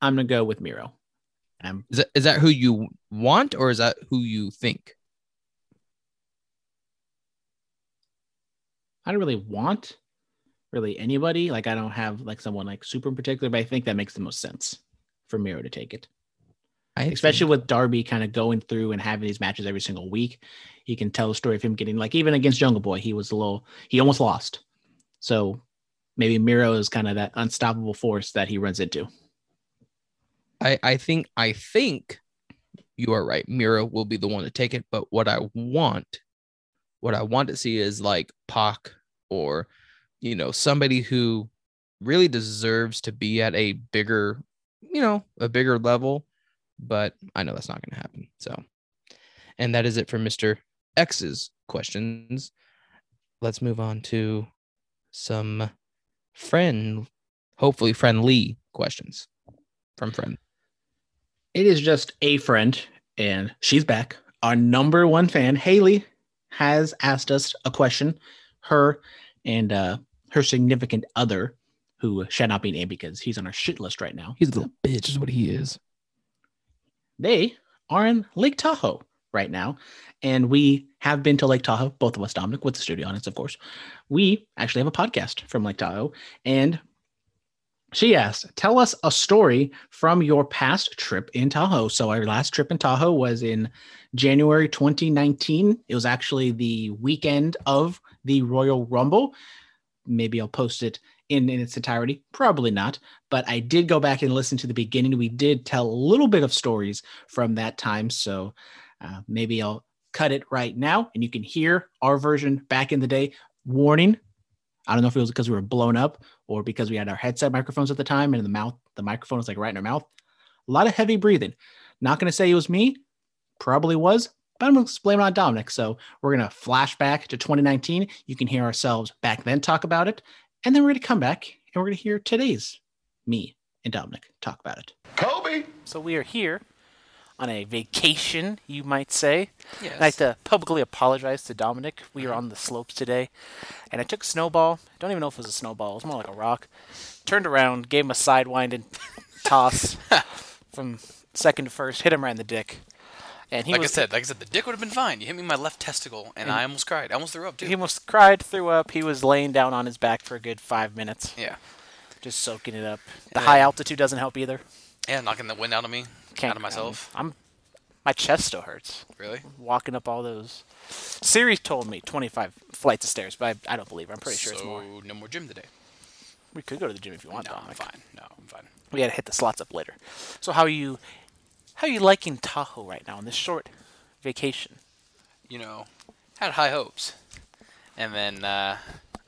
I'm gonna go with Miro. Um, is that is that who you want or is that who you think I don't really want really anybody. Like I don't have like someone like super in particular, but I think that makes the most sense for Miro to take it. I especially think- with Darby kind of going through and having these matches every single week. He can tell the story of him getting like even against Jungle Boy, he was a little he almost lost. So maybe Miro is kind of that unstoppable force that he runs into. I, I think I think you are right. Miro will be the one to take it. But what I want, what I want to see is like Pac or you know somebody who really deserves to be at a bigger, you know, a bigger level. But I know that's not going to happen. So, and that is it for Mister X's questions. Let's move on to some friend, hopefully friendly questions from friend. It is just a friend, and she's back. Our number one fan, Haley, has asked us a question. Her and uh, her significant other, who shall not be named because he's on our shit list right now. He's a little bitch, is what he is. They are in Lake Tahoe right now. And we have been to Lake Tahoe, both of us, Dominic, with the studio audience, of course. We actually have a podcast from Lake Tahoe. And she asked, Tell us a story from your past trip in Tahoe. So, our last trip in Tahoe was in January 2019. It was actually the weekend of the Royal Rumble. Maybe I'll post it in, in its entirety. Probably not. But I did go back and listen to the beginning. We did tell a little bit of stories from that time. So, uh, maybe I'll cut it right now and you can hear our version back in the day. Warning. I don't know if it was because we were blown up or because we had our headset microphones at the time and the mouth, the microphone was like right in our mouth. A lot of heavy breathing. Not going to say it was me. Probably was, but I'm going to blame it on Dominic. So we're going to flash back to 2019. You can hear ourselves back then talk about it. And then we're going to come back and we're going to hear today's me and Dominic talk about it. Kobe. So we are here on a vacation, you might say. Yes. I'd like to publicly apologize to Dominic. We were mm-hmm. on the slopes today, and I took snowball. I don't even know if it was a snowball. It was more like a rock. Turned around, gave him a sidewinding *laughs* toss *laughs* from second to first, hit him right in the dick. And he like I said, like I said, the dick would have been fine. You hit me in my left testicle, and I almost cried. I almost threw up too. he almost cried, threw up. He was laying down on his back for a good five minutes, yeah, just soaking it up. The And high altitude doesn't help either. yeah, knocking the wind out of me, Can't out of myself. I'm, my chest still hurts. Really? walking up all those. Siri told me 25 flights of stairs, but I, I don't believe her. I'm pretty sure it's more. no more gym today. We could go to the gym if you want. No, I'm fine. No, I'm fine. We gotta hit the slots up later. So how are you? How are you liking Tahoe right now on this short vacation? You know, had high hopes, and then uh,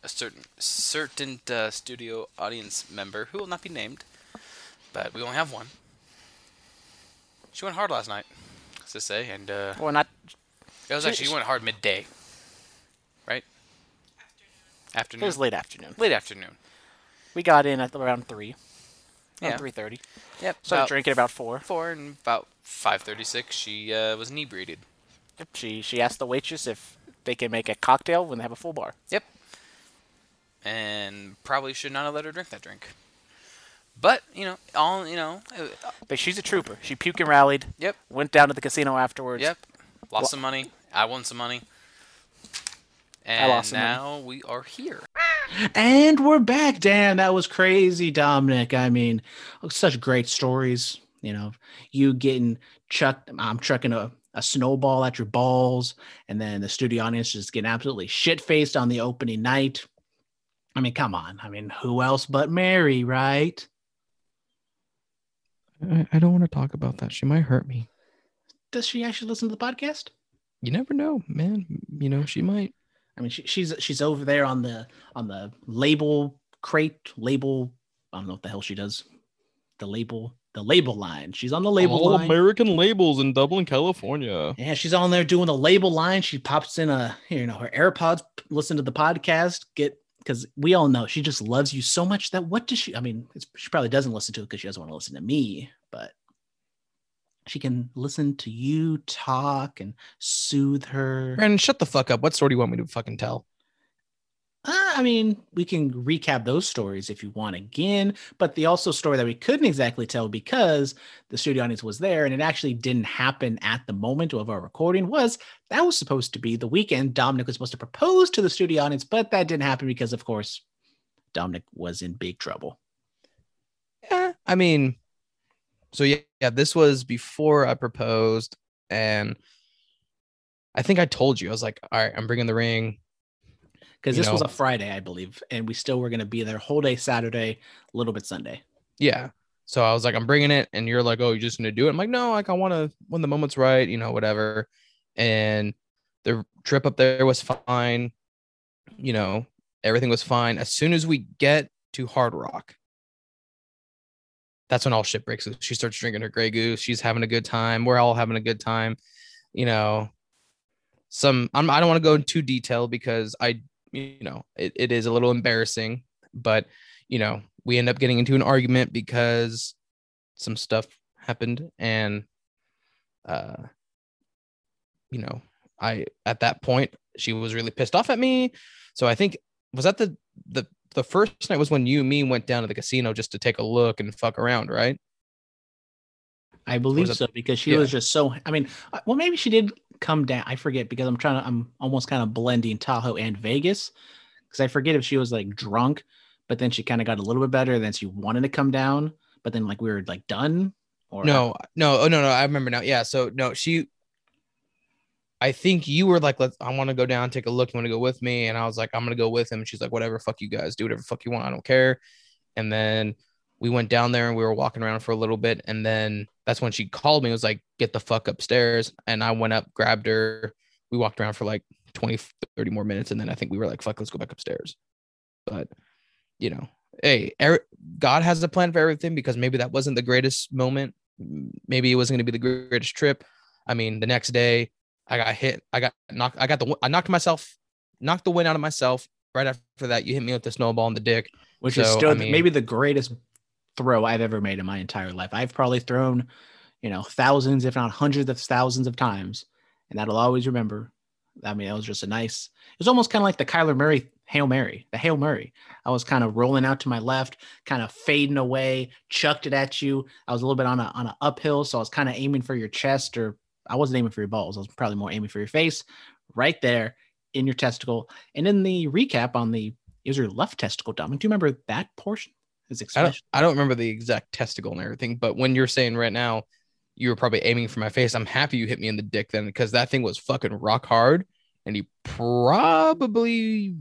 a certain certain uh, studio audience member who will not be named, but we only have one. She went hard last night, let's just say, and uh, Well, not. it was actually she went hard midday, right? It Afternoon. It was late afternoon. late afternoon. We got in at around three. Yeah. three thirty. Yep. About drinking about four. four and about five thirty-six. She uh, was inebriated. Yep. She she asked the waitress if they can make a cocktail when they have a full bar. Yep. And probably should not have let her drink that drink. But you know, all you know. uh, But she's a trooper. She puked and rallied. Yep. Went down to the casino afterwards. Yep. Lost Wha- some money. I won some money. And lost some money. now we are here. And we're back. Damn, that was crazy, Dominic. I mean, such great stories. You know, you getting chucked, I'm chucking a, a snowball at your balls, and then the studio audience just getting absolutely shit faced on the opening night. I mean, come on. I mean, who else but Mary, right? I, I don't want to talk about that. She might hurt me. Does she actually listen to the podcast? You never know, man. You know, she might. I mean, she, she's she's over there on the on the label crate label. I don't know what the hell she does. The label the label line. She's on the label All line. American labels in Dublin, California. Yeah, she's on there doing the label line. She pops in a you know her AirPods, p- listen to the podcast, get because we all know she just loves you so much that what does she? I mean, she probably doesn't listen to it because she doesn't want to listen to me, but she can listen to you talk and soothe her. Brandon, shut the fuck up. What story do you want me to fucking tell? Uh, I mean, we can recap those stories if you want again, but the also story that we couldn't exactly tell because the studio audience was there and it actually didn't happen at the moment of our recording was that was supposed to be the weekend Dominic was supposed to propose to the studio audience, but that didn't happen because, of course, Dominic was in big trouble. Yeah, I mean, so yeah, yeah, this was before I proposed, and I think I told you I was like, all right, I'm bringing the ring. Because this was a Friday, I believe, and we still were going to be there whole day Saturday, a little bit Sunday. Yeah. So I was like, I'm bringing it, and you're like, oh, you're just gonna do it. I'm like, no, like I want to when the moment's right, you know, whatever. And the trip up there was fine. You know, everything was fine. As soon as we get to Hard Rock, that's when all shit breaks loose. She starts drinking her Grey Goose. She's having a good time. We're all having a good time. You know, some I'm, I don't want to go into detail because I, you know, it, it is a little embarrassing, but you know, we end up getting into an argument because some stuff happened and uh you know, I at that point she was really pissed off at me. So I think was that the the the first night was when you and me went down to the casino just to take a look and fuck around, right? I believe so because she yeah. was just so. I mean, uh, well, maybe she did come down. I forget because I'm trying to. I'm almost kind of blending Tahoe and Vegas because I forget if she was like drunk, but then she kind of got a little bit better. Then she wanted to come down, but then like we were like done. Or No, no, oh no, no, I remember now. Yeah, so no, she I think you were like, let's I want to go down, take a look. You want to go with me? And I was like, I'm gonna go with him. And she's like, whatever, fuck you guys, do whatever fuck you want, I don't care. And then we went down there and we were walking around for a little bit. And then that's when she called me, and was like, get the fuck upstairs. And I went up, grabbed her. We walked around for like 20, 30 more minutes. And then I think we were like, fuck, let's go back upstairs. But you know, hey, er- God has a plan for everything because maybe that wasn't the greatest moment. Maybe it wasn't going to be the greatest trip. I mean, the next day I got hit. I got knocked. I got the. I knocked myself, knocked the wind out of myself. Right after that, you hit me with the snowball in the dick. which is still I mean- maybe the greatest throw I've ever made in my entire life. I've probably thrown, you know, thousands, if not hundreds of thousands of times, and that'll always remember. I mean, it was just a nice. It was almost kind of like the Kyler Murray Hail Mary, the Hail Murray. I was kind of rolling out to my left, kind of fading away, chucked it at you. I was a little bit on a on an uphill, so I was kind of aiming for your chest, or I wasn't aiming for your balls. I was probably more aiming for your face, right there in your testicle. And in the recap on the it was your left testicle, Dominic. Do you remember that portion? His I don't. I don't remember the exact testicle and everything, but when you're saying right now, you were probably aiming for my face. I'm happy you hit me in the dick then because that thing was fucking rock hard. And he probably,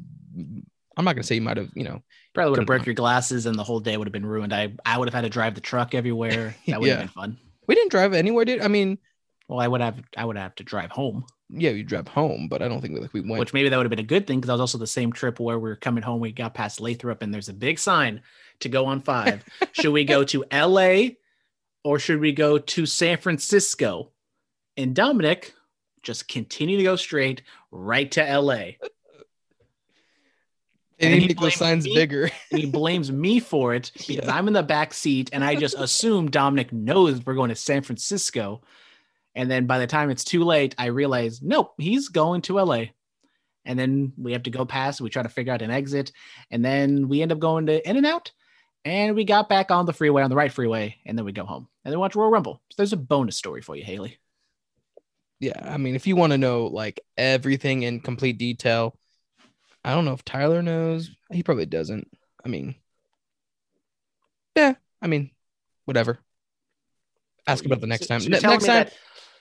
I'm not gonna say you might have, you know, Probably would have broke your glasses, and the whole day would have been ruined. I I would have had to drive the truck everywhere. *laughs* That would Yeah. have been fun. we didn't drive anywhere, dude. I mean, Well, I would have I would have to drive home, yeah, you drive home, but I don't think like we went. which maybe that would have been a good thing because that was also the same trip where we were coming home. We got past Lathrop, and there's a big sign to go on five. should we go to *laughs* L.A. or should we go to San Francisco? And Dominic just continue to go straight right to L.A. they and need he to make signs me? bigger. *laughs* and he blames me for it because Yeah. I'm in the back seat and I just assume Dominic knows we're going to San Francisco. And then by the time it's too late, I realize, nope, he's going to LA. And then we have to go past, we try to figure out an exit. And then we end up going to In and Out. And we got back on the freeway, on the right freeway. And then we go home and then watch Royal Rumble. So there's a bonus story for you, Haley. yeah, I mean, if you want to know like everything in complete detail, I don't know if Tyler knows. He probably doesn't. I mean, yeah, I mean, whatever. Ask oh, about the next So- time. so Ne- next time, that-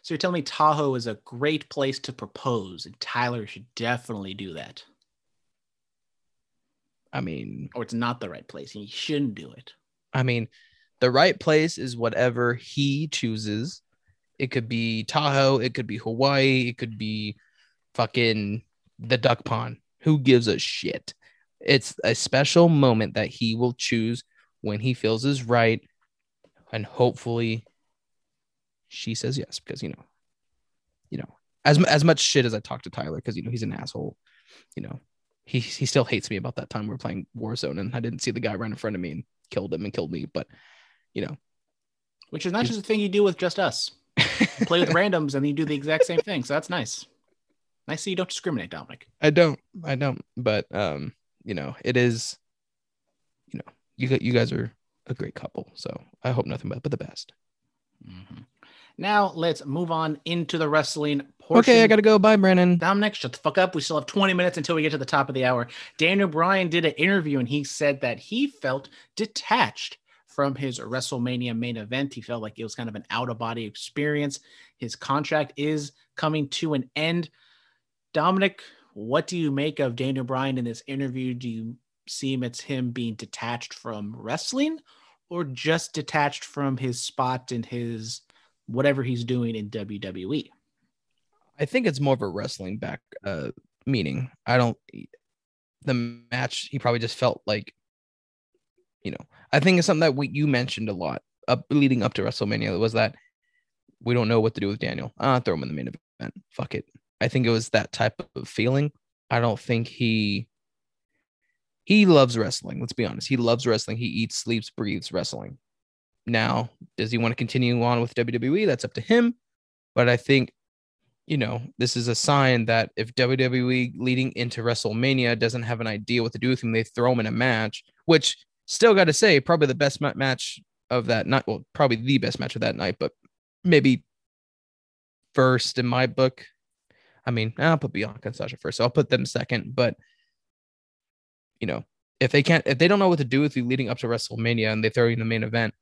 so you're telling me Tahoe is a great place to propose, and Tyler should definitely do that. I mean, or it's not the right place and you shouldn't do it. I mean, the right place is whatever he chooses. It could be Tahoe, it could be Hawaii, it could be fucking the duck pond. Who gives a shit? It's a special moment that he will choose when he feels is right. And hopefully she says yes because, you know, you know, as, as much shit as I talk to Tyler, because, you know, he's an asshole, you know, he, he still hates me about that time we were playing Warzone and I didn't see the guy right in front of me and killed him and killed me. But, you know, Which is not just a thing you do with just us. You play with *laughs* randoms and you do the exact same thing. So that's nice. Nice that you don't discriminate, Dominic. I don't, I don't, but um, you know, it is, you know, you you guys are a great couple, so I hope nothing but, but the best. Mhm. Now let's move on into the wrestling portion. Okay, I gotta go. Bye, Brennan. Dominic, shut the fuck up. We still have 20 minutes until we get to the top of the hour. Daniel Bryan did an interview and he said that he felt detached from his WrestleMania main event. He felt like it was kind of an out of body experience. His contract is coming to an end. Dominic, what do you make of Daniel Bryan in this interview? Do you see him as him being detached from wrestling or just detached from his spot and his whatever he's doing in? WWE? I think it's more of a wrestling back uh meaning. I don't the match he probably just felt like you know, I think it's something that we you mentioned a lot up leading up to WrestleMania was that we don't know what to do with Daniel. Ah, throw him in the main event. Fuck it. I think it was that type of feeling. I don't think he he loves wrestling. Let's be honest. He loves wrestling. He eats, sleeps, breathes wrestling. Now, does he want to continue on with WWE? That's up to him. But I think, you know, this is a sign that if WWE leading into WrestleMania doesn't have an idea what to do with him, they throw him in a match, which still got to say, probably the best ma- match of that night. Well, probably the best match of that night, but maybe first in my book. I mean, I'll put Bianca and Sasha first, so I'll put them second. But you know, if they can't, if they don't know what to do with you leading up to WrestleMania and they throw you in the main event,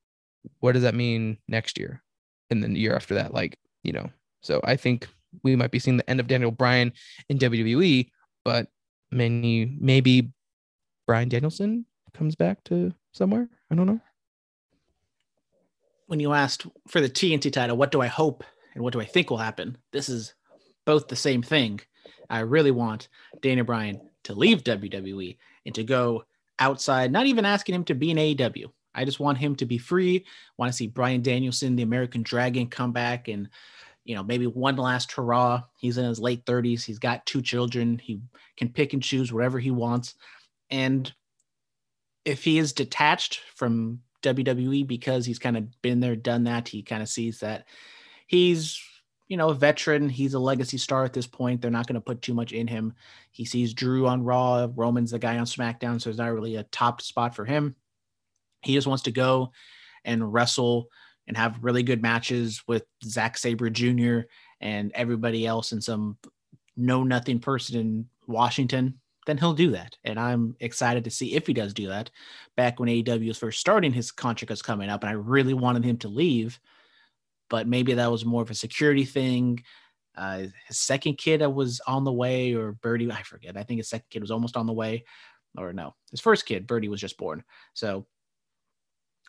what does that mean next year and then the year after that? Like, you know, so I think we might be seeing the end of Daniel Bryan in WWE, but many maybe Bryan Danielson comes back to somewhere. I don't know. when you asked for the TNT title, what do I hope and what do I think will happen? This is both the same thing. I really want Daniel Bryan to leave WWE and to go outside, not even asking him to be an AEW. I just want him to be free. Want to see Bryan Danielson, the American Dragon, come back and, you know, maybe one last hurrah. He's in his late 30s. He's got two children. He can pick and choose whatever he wants. And if he is detached from WWE because he's kind of been there, done that. He kind of sees that he's, you know, a veteran. He's a legacy star at this point. They're not going to put too much in him. He sees Drew on Raw, Roman's the guy on SmackDown, so it's not really a top spot for him. He just wants to go and wrestle and have really good matches with Zack Sabre Jr. and everybody else and some know nothing person in Washington, then he'll do that. And I'm excited to see if he does do that. Back when AEW was first starting, his contract was coming up, and I really wanted him to leave, but maybe that was more of a security thing. Uh, his second kid was on the way, or Birdie, I forget. I think his second kid was almost on the way, or no, his first kid, Birdie, was just born. So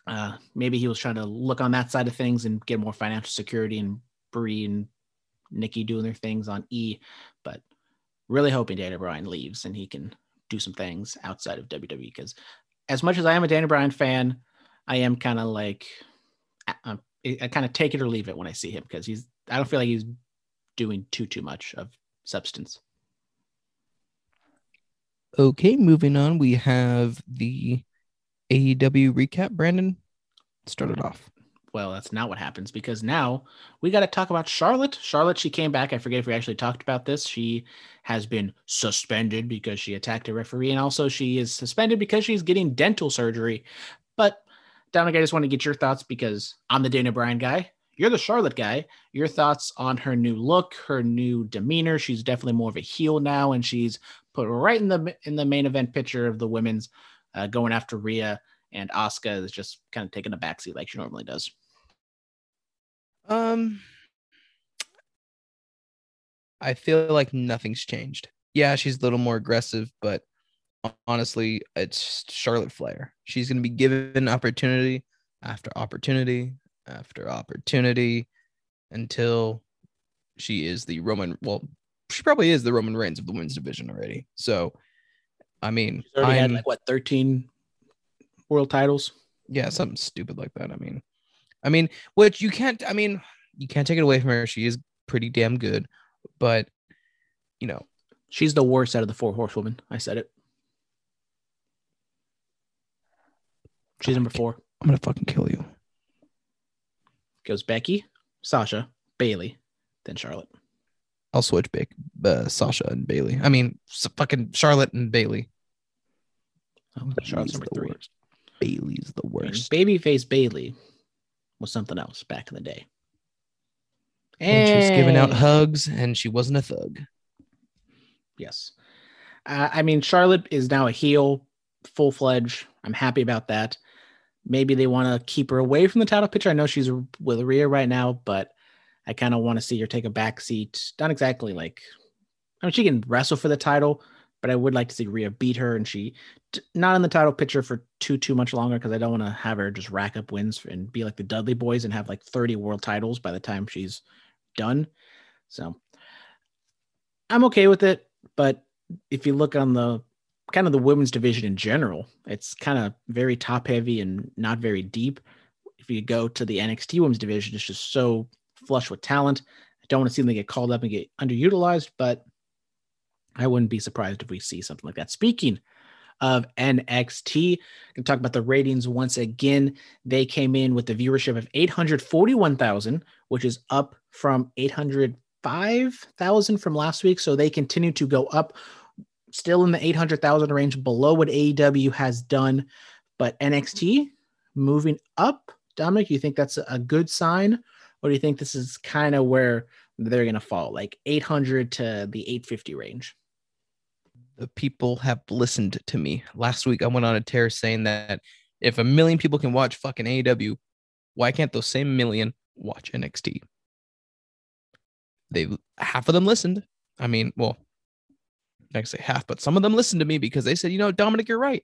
uh, maybe he was trying to look on that side of things and get more financial security and Brie and Nikki doing their things on E, but really hoping Daniel Bryan leaves and he can do some things outside of WWE. Because as much as I am a Daniel Bryan fan, I am kind of like I, I kind of take it or leave it when I see him because he's I don't feel like he's doing too too much of substance. Okay, moving on. We have the AEW recap. Brandon started off. well, that's not what happens because now we got to talk about Charlotte. Charlotte, she came back. I forget if we actually talked about this. She has been suspended because she attacked a referee, and also she is suspended because she's getting dental surgery. But Dominic, I just want to get your thoughts because I'm the Daniel Bryan guy. You're the Charlotte guy. Your thoughts on her new look, her new demeanor. She's definitely more of a heel now, and she's put right in the in the main event picture of the women's uh, going after Rhea. And Asuka is just kind of taking a backseat like she normally does. Um, I feel like nothing's changed. Yeah, she's a little more aggressive, but honestly, it's Charlotte Flair. She's going to be given opportunity after opportunity after opportunity until she is the Roman. Well, she probably is the Roman Reigns of the women's division already. So, I mean, She's already had I'm- like what 13 world titles. yeah, something stupid like that. I mean, I mean, which you can't. I mean, you can't take it away from her. She is pretty damn good, but you know, She's the worst out of the four horsewomen. I said it. She's number four. I'm gonna fucking kill you. Goes Becky, Sasha, Bayley, then Charlotte. I'll switch back uh, Sasha and Bayley. I mean, fucking Charlotte and Bayley. Oh, Charlotte's number the three. worst. Bayley's the worst. Babyface Bayley was something else back in the day. And she was giving out hugs, and she wasn't a thug. Yes. Uh, I mean, Charlotte is now a heel, full fledged. I'm happy about that. Maybe they want to keep her away from the title picture. I know she's with Rhea right now, but I kind of want to see her take a back seat. Not exactly like, I mean, she can wrestle for the title, but I would like to see Rhea beat her and she not in the title picture for too too much longer because I don't want to have her just rack up wins and be like the Dudley Boys and have like 30 world titles by the time she's done. So I'm okay with it, but if you look on the kind of the women's division in general, it's kind of very top heavy and not very deep. If you go to the NXT women's division, it's just so flush with talent. I don't want to see them get called up and get underutilized, but I wouldn't be surprised if we see something like that. Speaking of NXT, can talk about the ratings once again. They came in with a viewership of 841,000, which is up from 805,000 from last week. So they continue to go up, still in the 800,000 range, below what AEW has done. But NXT moving up. Dominic, you think that's a good sign? Or do you think this is kind of where they're going to fall, like 800 to the 850 range? The people have listened to me. Last week, I went on a tear saying that if a million people can watch fucking AEW, why can't those same million watch NXT? They half of them listened. I mean, well, I gonna say half, but some of them listened to me because they said, you know, Dominic, you're right.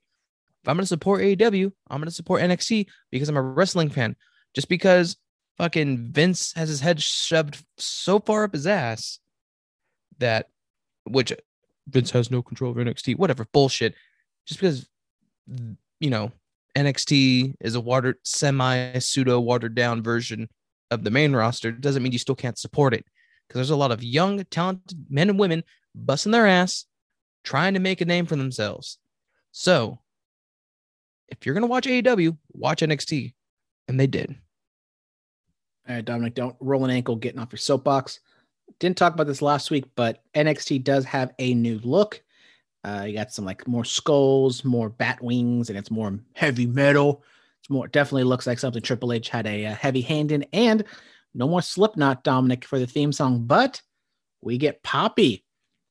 If I'm gonna support AEW, I'm gonna support NXT because I'm a wrestling fan. Just because fucking Vince has his head shoved so far up his ass that which Vince has no control over NXT, whatever bullshit. Just because you know NXT is a watered semi pseudo watered down version of the main roster doesn't mean you still can't support it because there's a lot of young talented men and women busting their ass trying to make a name for themselves. So if you're gonna watch AEW, watch NXT, and they did. All right, Dominic, don't roll an ankle getting off your soapbox. Didn't talk about this last week, but NXT does have a new look. Uh, you got some like more skulls, more bat wings, and it's more heavy metal. It's more definitely looks like something Triple H had a, uh heavy hand in, and no more Slipknot, Dominic, for the theme song, but we get Poppy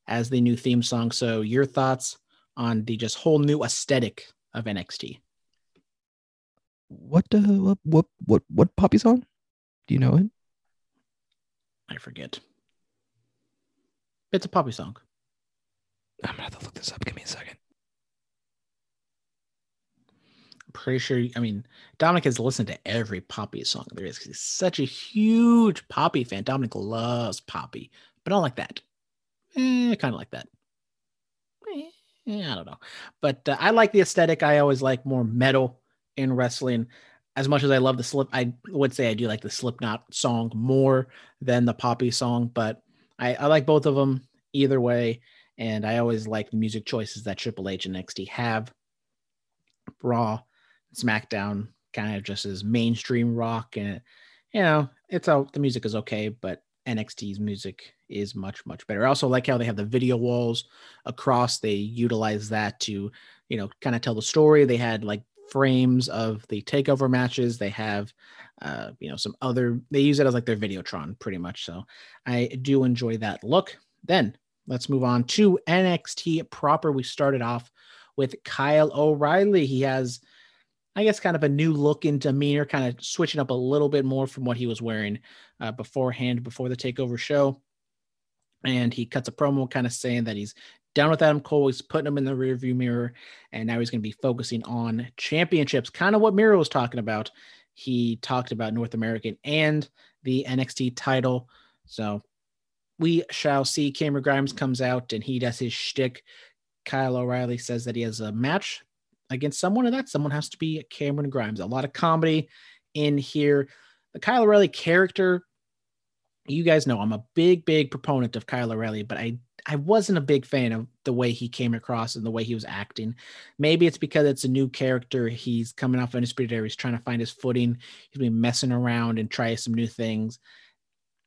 as the new theme song. So, your thoughts on the just whole new aesthetic of NXT? What uh, what what what what Poppy song? Do you know it? I forget. It's a Poppy song. I'm gonna have to look this up. Give me a second. I'm pretty sure. I mean, Dominic has listened to every Poppy song there is. He's such a huge Poppy fan. Dominic loves Poppy, but not like that. Eh, kind of like that. Eh, I don't know, but uh, I like the aesthetic. I always like more metal in wrestling. As much as I love the slip, I would say I do like the Slipknot song more than the Poppy song, but I, I like both of them either way. And I always like the music choices that Triple H and NXT have. Raw, SmackDown kind of just as mainstream rock, and you know, it's all the music is okay, but NXT's music is much much better. I also like how they have the video walls across. They utilize that to you know kind of tell the story. They had like frames of the takeover matches. They have uh, you know some other. They use it as like their Videotron pretty much. So I do enjoy that look. Then let's move on to NXT proper. We started off with Kyle O'Reilly. He has, I guess, kind of a new look and demeanor, kind of switching up a little bit more from what he was wearing uh, beforehand, before the takeover show. And he cuts a promo kind of saying that he's down with Adam Cole. He's putting him in the rearview mirror. And now he's going to be focusing on championships, kind of what Miro was talking about. He talked about North American and the NXT title. So we shall see. Cameron Grimes comes out and he does his shtick. Kyle O'Reilly says that he has a match against someone, and that someone has to be Cameron Grimes. A lot of comedy in here. The Kyle O'Reilly character, you guys know I'm a big, big proponent of Kyle O'Reilly, but I I wasn't a big fan of the way he came across and the way he was acting. Maybe it's because it's a new character. He's coming off Undisputed Era. He's trying to find his footing. He's been messing around and try some new things.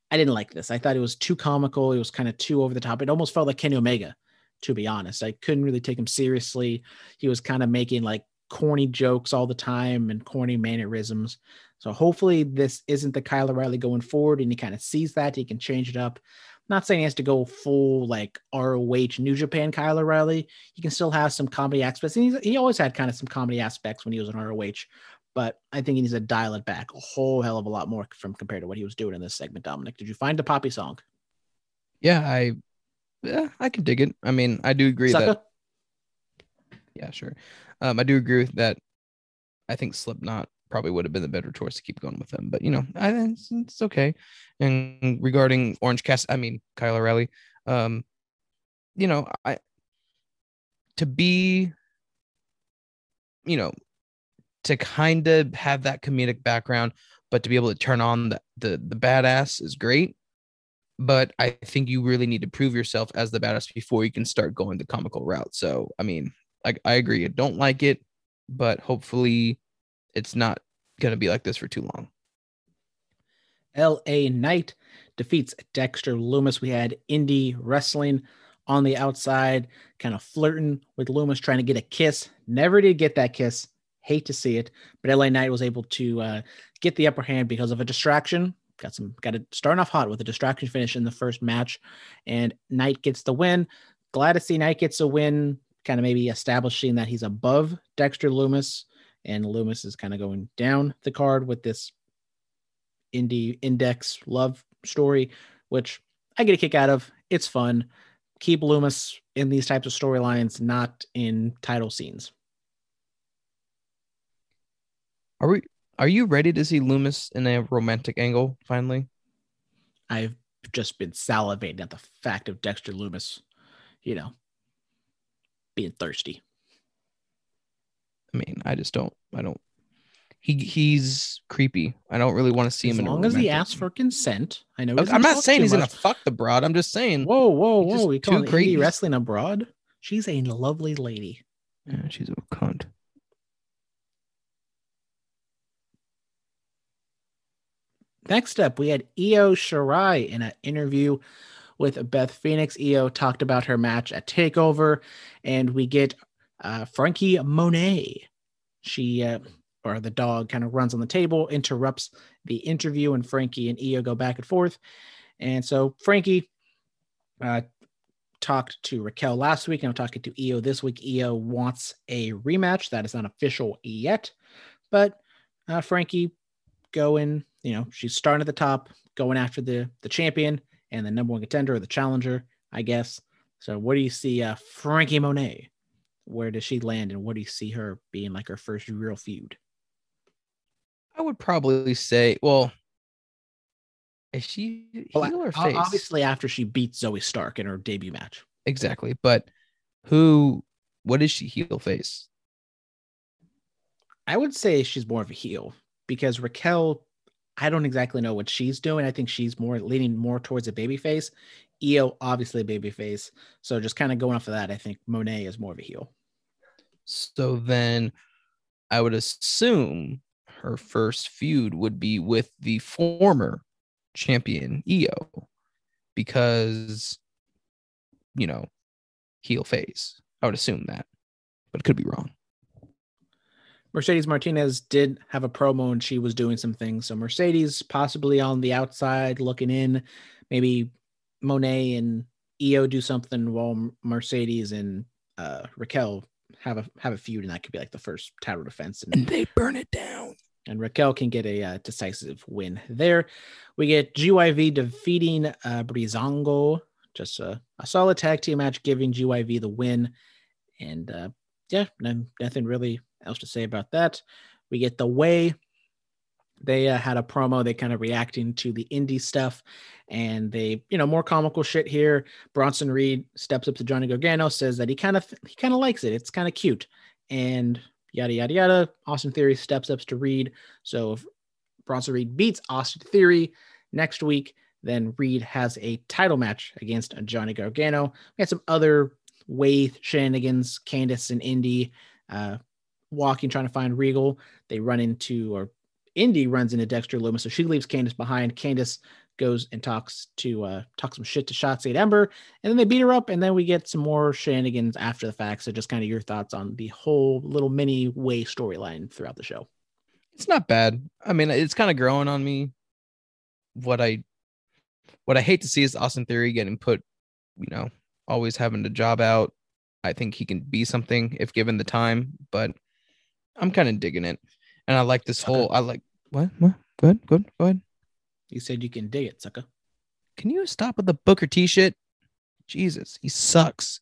I didn't like this. I thought it was too comical. It was kind of too over the top. It almost felt like Kenny Omega, to be honest. I couldn't really take him seriously. He was kind of making like corny jokes all the time and corny mannerisms. So hopefully this isn't the Kyle O'Reilly going forward and he kind of sees that. He can change it up. I'm not saying he has to go full like ROH New Japan Kyle O'Reilly. He can still have some comedy aspects. And he's, he always had kind of some comedy aspects when he was in ROH but I think he needs to dial it back a whole hell of a lot more from compared to what he was doing in this segment. Dominic, did you find the poppy song? Yeah, I yeah, I can dig it. I mean, I do agree Sucker? that yeah, sure. Um, I do agree with that. I think Slipknot probably would have been the better choice to keep going with them, but you know, I it's, it's okay. And regarding Orange Cast, I mean Kyle O'Reilly, um, you know, I to be, you know, to kind of have that comedic background, but to be able to turn on the the, the badass is great. But I think you really need to prove yourself as the badass before you can start going the comical route. So I mean, like I agree, I don't like it, but hopefully it's not gonna be like this for too long. L.A. Knight defeats Dexter Loomis. We had indie wrestling on the outside, kind of flirting with Loomis, trying to get a kiss. Never did get that kiss. Hate to see it, but LA Knight was able to uh, get the upper hand because of a distraction. Got some, got it starting off hot with a distraction finish in the first match, and Knight gets the win. Glad to see Knight gets a win, kind of maybe establishing that he's above Dexter Loomis, and Loomis is kind of going down the card with this indie index love story, which I get a kick out of. It's fun. Keep Loomis in these types of storylines, not in title scenes. Are we are you ready to see Loomis in a romantic angle finally? I've just been salivating at the fact of Dexter Loomis, you know, being thirsty. I mean, I just don't. I don't. He he's creepy. I don't really want to see him. As long as he asks for consent, I know. I'm not saying he's much. gonna fuck the broad. I'm just saying. Whoa, whoa, whoa! We call creepy wrestling abroad. She's a lovely lady. Yeah, she's a cunt. Next up, we had Io Shirai in an interview with Beth Phoenix. Io talked about her match at Takeover, and we get uh, Franky Monet. She uh, or the dog kind of runs on the table, interrupts the interview, and Franky and Io go back and forth. And so Franky uh, talked to Raquel last week, and I'm talking to Io this week. Io wants a rematch. That is not official yet, but uh, Franky going, you know, she's starting at the top, going after the the champion and the number one contender or the challenger, I guess. So, what do you see, uh, Franky Monet? Where does she land, and what do you see her being like her first real feud? I would probably say, well, is she heel Well, or face? Obviously, after she beat Zoey Stark in her debut match. exactly. But who? What is she heel face? I would say she's more of a heel because Raquel, I don't exactly know what she's doing. I think she's more leaning more towards a baby face. Io, obviously a baby face. So just kind of going off of that, I think Monet is more of a heel. So then, I would assume her first feud would be with the former champion Io, because you know, heel face. I would assume that, but it could be wrong. Mercedes Martinez did have a promo and she was doing some things. So Mercedes possibly on the outside looking in. Maybe Monet and Io do something while Mercedes and uh, Raquel have a have a feud, and that could be like the first title defense. And, they burn it down. and Raquel can get a uh, decisive win there. We get GYV defeating uh, Breezango. Just a, a solid tag team match, giving GYV the win. And uh, yeah, no, nothing really else to say about that. We get the way they uh, had a promo. They kind of reacting to the indie stuff, and they, you know, more comical shit here. Bronson Reed steps up to Johnny Gargano, says that he kind of he kind of likes it. It's kind of cute, and yada yada yada. Austin Theory steps up to Reed. So if Bronson Reed beats Austin Theory next week, then Reed has a title match against Johnny Gargano. We had some other way shenanigans. Candice and Indi uh, walking, trying to find Regal. They run into, or Indi runs into Dexter Loomis, so she leaves Candice behind. Candice goes and talks to uh talks some shit to Shotzi and Ember, and then they beat her up, and then we get some more shenanigans after the fact. So just kind of your thoughts on the whole little mini way storyline throughout the show. It's not bad. I mean, it's kind of growing on me. What I what I hate to see is Austin Theory getting put, you know, always having to job out. I think he can be something if given the time, but I'm kind of digging it. And I like this whole I like what? What? Go ahead. Go ahead. Go ahead. You said you can dig it, sucker. Can you stop with the Booker T shit? Jesus, he sucks.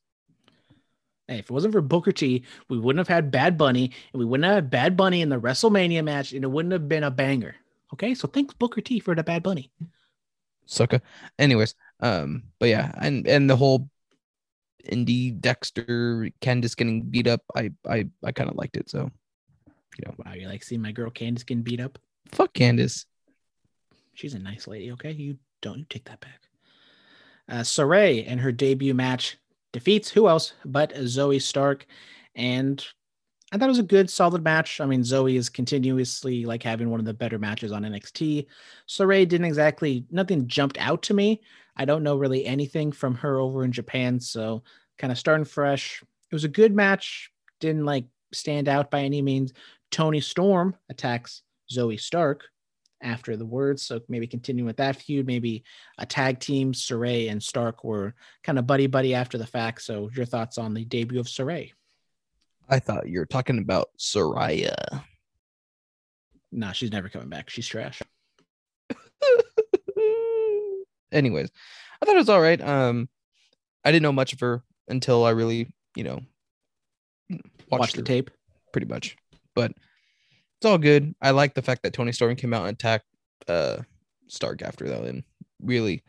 Hey, if it wasn't for Booker T, we wouldn't have had Bad Bunny, and we wouldn't have had Bad Bunny in the WrestleMania match, and it wouldn't have been a banger. Okay, so thanks Booker T for the Bad Bunny. Sucker. Anyways, um, but yeah, and and the whole indie Dexter Candice getting beat up, I I I kind of liked it. So Wow, you like seeing my girl Candice getting beat up? fuck Candice. She's a nice lady. Okay, you don't you take that back. Uh, Sarray in her debut match defeats who else but Zoey Stark, and I thought it was a good, solid match. I mean, Zoey is continuously like having one of the better matches on NXT. Sarray didn't exactly nothing jumped out to me. I don't know really anything from her over in Japan, so kind of starting fresh. It was a good match. Didn't like stand out by any means. Toni Storm attacks Zoey Stark after the words. So maybe continue with that feud. Maybe a tag team, Sarray and Stark were kind of buddy buddy after the fact. So your thoughts on the debut of Sarray? I thought you were talking about Saraya. Nah, she's never coming back. She's trash. *laughs* Anyways, I thought it was all right. Um, I didn't know much of her until I really, you know, watched Watch the tape. pretty much. But it's all good. I like the fact that Toni Storm came out and attacked uh Stark after that, and really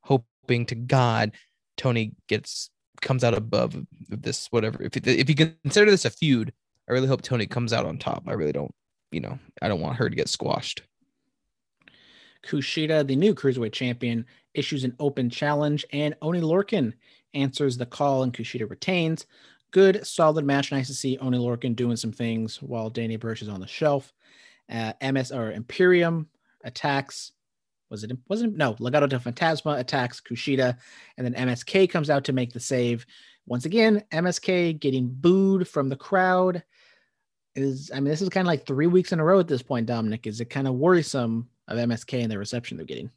hoping to God Toni gets comes out above this whatever. If if you consider this a feud, I really hope Toni comes out on top. I really don't, you know, I don't want her to get squashed. Kushida, the new cruiserweight champion, issues an open challenge, and Oney Lorcan answers the call, and Kushida retains. Good, solid match. Nice to see Oney Lorcan doing some things while Danny Burch is on the shelf. Uh, MS or Imperium attacks was it wasn't no Legado del Fantasma attacks Kushida, and then MSK comes out to make the save. Once again, MSK getting booed from the crowd. Is I mean, this is kind of like three weeks in a row at this point, Dominic. Is it kind of worrisome of MSK and the reception they're getting?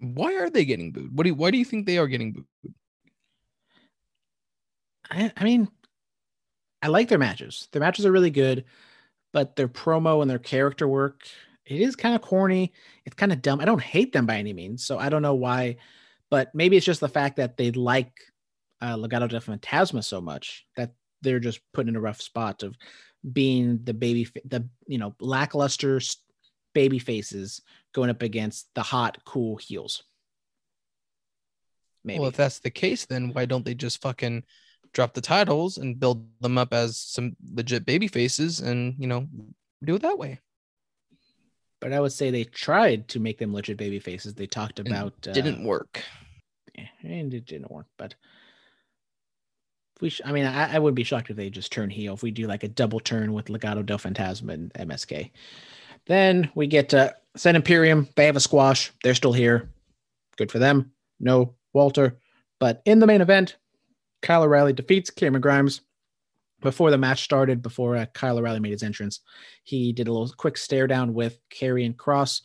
Why are they getting booed? What do you, why do you think they are getting booed? I, I mean, I like their matches. Their matches are really good, but their promo and their character work, it is kind of corny. It's kind of dumb. I don't hate them by any means, so I don't know why, but maybe it's just the fact that they like uh, Legado del Fantasma so much that they're just put in a rough spot of being the baby, the you know lackluster baby faces going up against the hot, cool heels. Maybe. Well, if that's the case, then why don't they just fucking drop the titles and build them up as some legit baby faces and you know do it that way? but I would say they tried to make them legit baby faces. They talked about uh, Didn't work. eh, and it didn't work. But we, sh- I mean, I, I wouldn't be shocked if they just turn heel. If we do like a double turn with Legado del Fantasma and MSK, then we get to Sen Imperium. They have a squash. They're still here. Good for them. No Walter, but in the main event, Kyle O'Reilly defeats Cameron Grimes. Before the match started, before uh, Kyle O'Reilly made his entrance, he did a little quick stare down with Karrion Kross.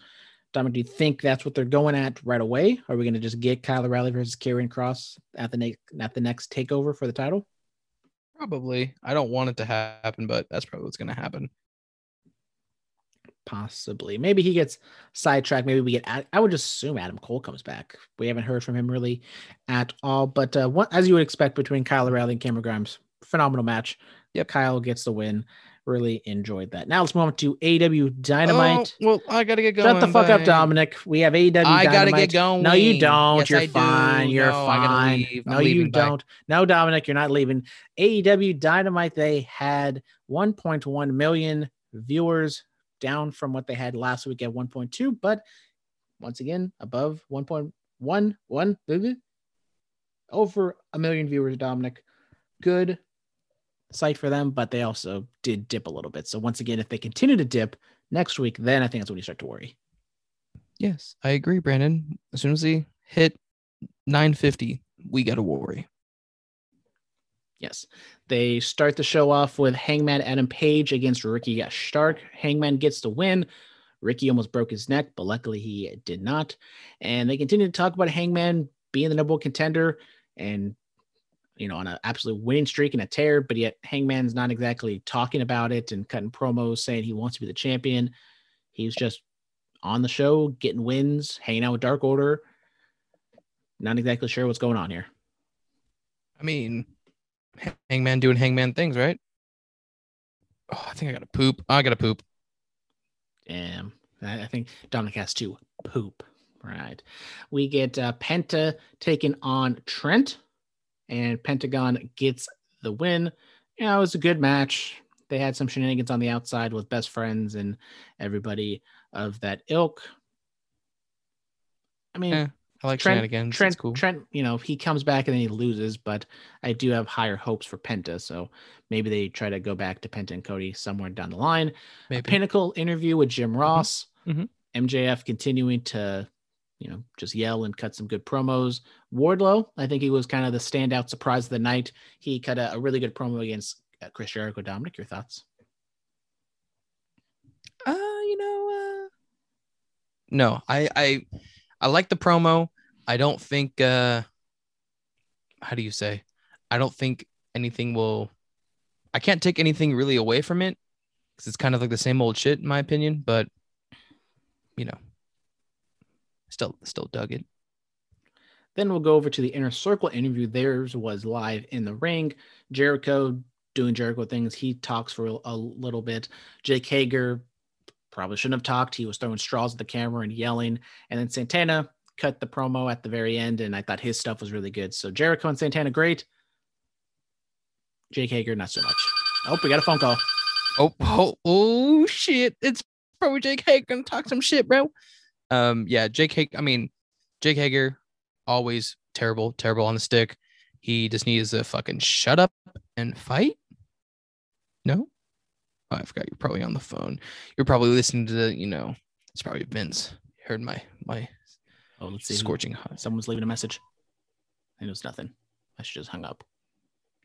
Dominic, do you think that's what they're going at right away? Are we going to just get Kyle O'Reilly versus Karrion Kross at the next at the next takeover for the title? Probably. I don't want it to happen, but that's probably what's gonna happen. Possibly. Maybe he gets sidetracked. Maybe we get. I would just assume Adam Cole comes back. We haven't heard from him really at all. But uh, what, as you would expect between Kyle O'Reilly and Cameron Grimes, phenomenal match. Yep. Kyle gets the win. Really enjoyed that. Now let's move on to AEW Dynamite. Oh, well, I gotta get going. Shut the fuck up. Dominic. We have AW I Dynamite. gotta get going. No, you don't. Yes, You're I do. fine. You're No, fine. No, you. Bye. don't. No, Dominic, you're not leaving. AEW Dynamite, they had 1.1 million viewers, down from what they had last week at 1.2, but once again, above 1.11, over a million viewers, Dominic. Good sight for them, but they also did dip a little bit. So once again, if they continue to dip next week, then I think that's when you start to worry. Yes, I agree, Brandon. As soon as they hit 950, we gotta worry. Yes. They start the show off with Hangman Adam Page against Ricky Stark. Hangman gets the win. Ricky almost broke his neck, but luckily he did not. And they continue to talk about Hangman being the number one contender and, you know, on an absolute winning streak and a tear, but yet Hangman's not exactly talking about it and cutting promos saying he wants to be the champion. He's just on the show, getting wins, hanging out with Dark Order. Not exactly sure what's going on here. I mean, Hangman doing Hangman things, right? Oh, I think I gotta poop. I gotta poop. Damn, I, think Dominic has to poop. Right. We get uh, Penta taking on Trent, and Pentagon gets the win. You know, it was a good match. They had some shenanigans on the outside with best friends and everybody of that ilk. I mean, Eh, I like Trent, shenanigans. Trent, It's cool. Trent, you know, he comes back and then he loses, but I do have higher hopes for Penta. So maybe they try to go back to Penta and Cody somewhere down the line. A Maybe. pinnacle interview with Jim Ross. Mhm. MJF continuing to, you know, just yell and cut some good promos. Wardlow, I think he was kind of the standout surprise of the night. He cut a, a really good promo against uh, Chris Jericho. Dominic, your thoughts? Uh, you know, uh, no, I, I, I like the promo. I don't think, uh, how do you say? I don't think anything will, I can't take anything really away from it because it's kind of like the same old shit in my opinion, but you know, still, still dug it. Then we'll go over to the inner circle interview. Theirs was live in the ring. Jericho doing Jericho things. He talks for a little bit. Jake Hager probably shouldn't have talked. He was throwing straws at the camera and yelling. And then Santana cut the promo at the very end, and I thought his stuff was really good. So Jericho and Santana, great. Jake Hager, not so much. Oh, we got a phone call. Oh, oh, oh shit. It's probably Jake Hager gonna talk some shit, bro. Um, yeah, Jake Hager, I mean, Jake Hager, always terrible, terrible on the stick. He just needs to fucking shut up and fight. No? Oh, I forgot you're probably on the phone. You're probably listening to the, you know, it's probably Vince. Heard my my Oh, let's see. scorching hot. Someone's leaving a message. And it was nothing. I should just hung up.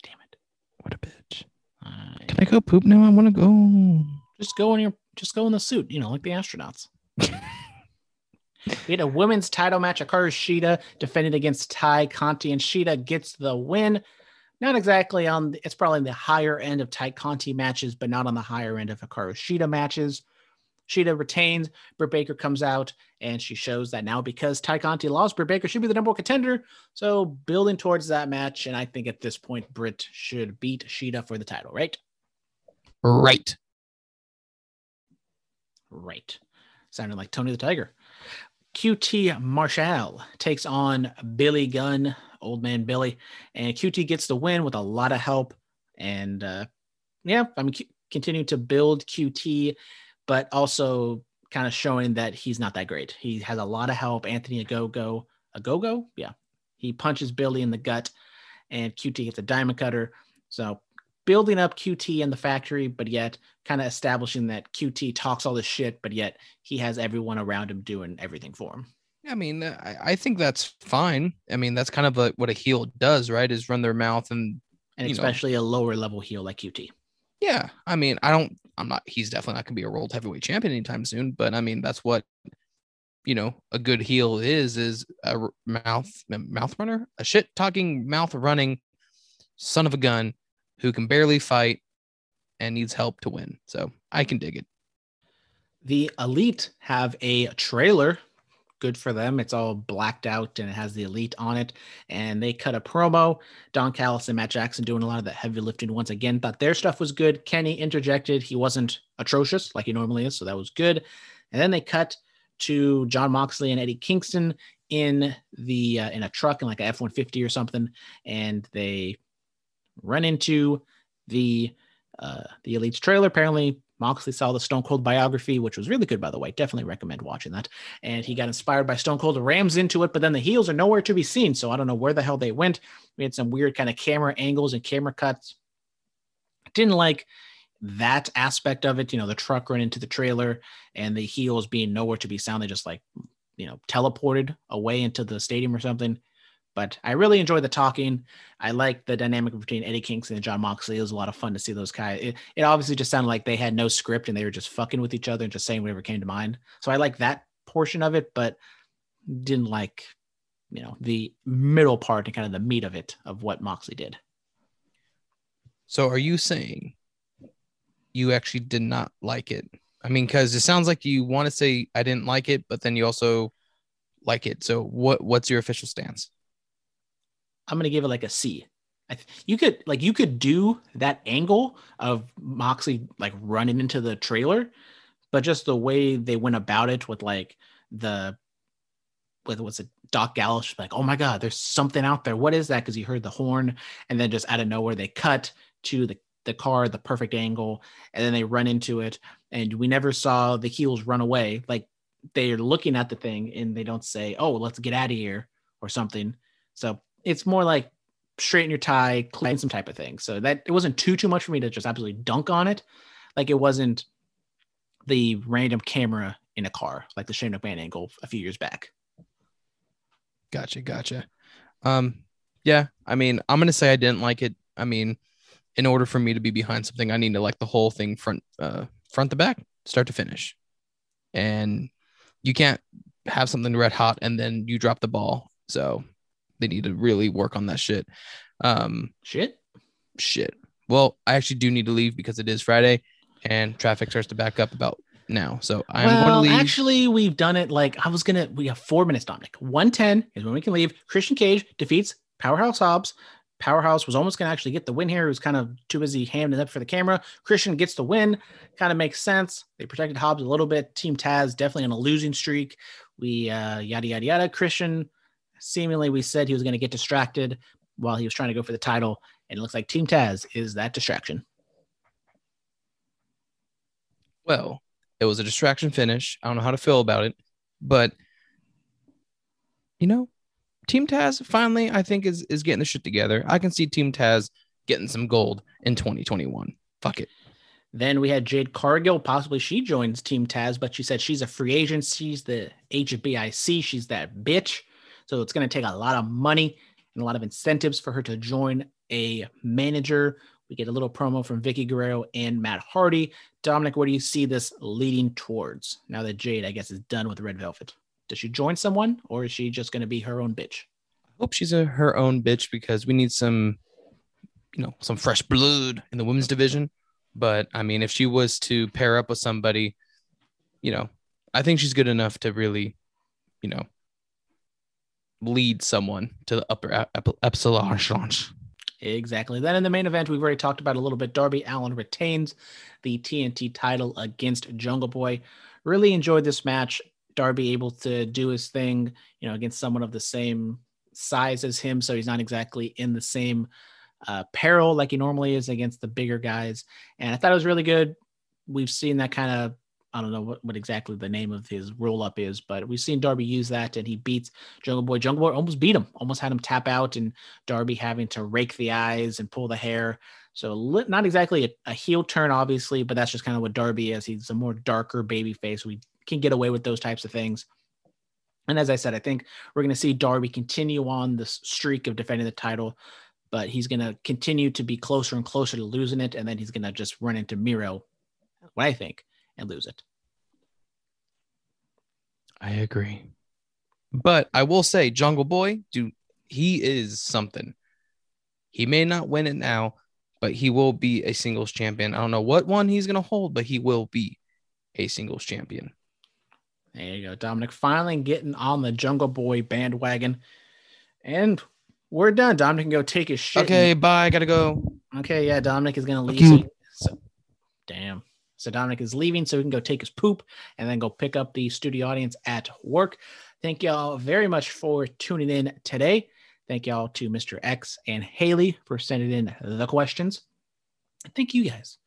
Damn it. What a bitch. I- Can I go poop now? I want to go. just go in your just go in the suit, you know, like the astronauts. we had a women's title match. Hikaru Shida defended against Tay Conti, and Shida gets the win. Not exactly on it's probably the higher end of Tay Conti matches, but not on the higher end of Hikaru Shida matches. Shida retains. Britt Baker comes out and she shows that now because Tay Conti lost, Britt Baker should be the number one contender. So building towards that match, and I think at this point Britt should beat Shida for the title, right? Right. Right. Sounded like Tony the Tiger. QT Marshall takes on Billy Gunn, old man Billy, and QT gets the win with a lot of help. And uh, yeah, I mean, Q- continue to build QT, but also kind of showing that he's not that great. He has a lot of help. Anthony Ogogo, Ogogo, yeah, he punches Billy in the gut, and QT gets a diamond cutter. So building up QT in the factory, but yet kind of establishing that QT talks all this shit, but yet he has everyone around him doing everything for him. I mean, uh, I, I think that's fine. I mean, that's kind of like what a heel does, right? Is run their mouth and And You know. especially a lower level heel like QT. yeah. I mean, I don't. I'm not. He's definitely not gonna be a world heavyweight champion anytime soon. But I mean, that's what you know a good heel is is a mouth mouth runner, a shit talking mouth running son of a gun who can barely fight and needs help to win. So I can dig it. The Elite have a trailer. Good for them. It's all blacked out and it has the Elite on it. And they cut a promo. Don Callis and Matt Jackson doing a lot of the heavy lifting once again. Thought their stuff was good. Kenny interjected. He wasn't atrocious like he normally is. So that was good. And then they cut to Jon Moxley and Eddie Kingston in the uh, in a truck in like a F one fifty or something, and they run into the uh, the Elite's trailer. Apparently, Moxley saw the Stone Cold biography, which was really good, by the way. Definitely recommend watching that. And he got inspired by Stone Cold, rams into it, but then the heels are nowhere to be seen. So I don't know where the hell they went. We had some weird kind of camera angles and camera cuts. Didn't like that aspect of it. You know, the truck run into the trailer and the heels being nowhere to be found. They just like, you know, teleported away into the stadium or something. But I really enjoy the talking. I like the dynamic between Eddie Kingston and Jon Moxley. It was a lot of fun to see those guys. It, it obviously just sounded like they had no script and they were just fucking with each other and just saying whatever came to mind. So I like that portion of it, but didn't like, you know, the middle part and kind of the meat of it of what Moxley did. So are you saying you actually did not like it? I mean, because it sounds like you want to say I didn't like it, but then you also like it. So what what's your official stance? I'm gonna give it like a C. Th- you could like you could do that angle of Moxley like running into the trailer, but just the way they went about it with like the with what's it Doc Gallows like oh my god there's something out there. What is that? Because he heard the horn and then just out of nowhere they cut to the the car the perfect angle and then they run into it and we never saw the heels run away. Like they're looking at the thing and they don't say oh let's get out of here or something. So it's more like straighten your tie, clean some type of thing. So that it wasn't too too much for me to just absolutely dunk on it. Like it wasn't the random camera in a car, like the Shane McMahon angle a few years back. Gotcha, gotcha. Um, yeah, I mean, I'm gonna say I didn't like it. I mean, in order for me to be behind something, I need to like the whole thing front, uh, front to back, start to finish, and you can't have something red hot and then you drop the ball. So they need to really work on that shit. Um, Shit. shit. Well, I actually do need to leave because it is Friday, and traffic starts to back up about now. So I'm going to well, leave. actually, we've done it like I was gonna. We have four minutes, Dominic. One ten is when we can leave. Christian Cage defeats Powerhouse Hobbs. Powerhouse was almost gonna actually get the win here. He was kind of too busy hamming it up for the camera. Christian gets the win. Kind of makes sense. They protected Hobbs a little bit. Team Taz definitely on a losing streak. We uh, yada yada yada. Christian seemingly we said he was going to get distracted while he was trying to go for the title, and it looks like Team Taz is that distraction. Well, it was a distraction finish. I don't know how to feel about it, but you know, Team Taz finally, I think, is is getting the shit together. I can see Team Taz getting some gold in 2021. Fuck it. Then we had Jade Cargill. Possibly she joins Team Taz, but she said she's a free agent. She's the HBIC. She's that bitch. So it's going to take a lot of money and a lot of incentives for her to join a manager. We get a little promo from Vickie Guerrero and Matt Hardy. Dominic, what do you see this leading towards now that Jade, I guess, is done with Red Velvet? Does she join someone or is she just going to be her own bitch? hope she's a her own bitch because we need some, you know, some fresh blood in the women's division. But I mean, if she was to pair up with somebody, you know, I think she's good enough to really, you know, lead someone to the upper ep- ep- epsilon. Exactly. Then in the main event, we've already talked about a little bit. Darby Allin retains the TNT title against Jungle Boy. Really enjoyed this match. Darby able to do his thing, you know, against someone of the same size as him, so he's not exactly in the same uh, peril like he normally is against the bigger guys. And I thought it was really good. We've seen that kind of I don't know what, what exactly the name of his roll up is, but we've seen Darby use that and he beats Jungle Boy. Jungle Boy almost beat him, almost had him tap out, and Darby having to rake the eyes and pull the hair. So not exactly a, a heel turn, obviously, but that's just kind of what Darby is. He's a more darker baby face. We can get away with those types of things. And as I said, I think we're going to see Darby continue on this streak of defending the title, but he's going to continue to be closer and closer to losing it. And then he's going to just run into Miro, what I think, and lose it. I agree. But I will say, Jungle Boy, dude, he is something. He may not win it now, but he will be a singles champion. I don't know what one he's going to hold, but he will be a singles champion. There you go. Dominic finally getting on the Jungle Boy bandwagon. And we're done. Dominic can go take his shit. Okay, bye. Gotta go. Okay, yeah, Dominic is gonna leave. so- damn. So Dominic is leaving, so he can go take his poop and then go pick up the studio audience at work. Thank y'all very much for tuning in today. Thank y'all to Mr. X and Haley for sending in the questions. Thank you guys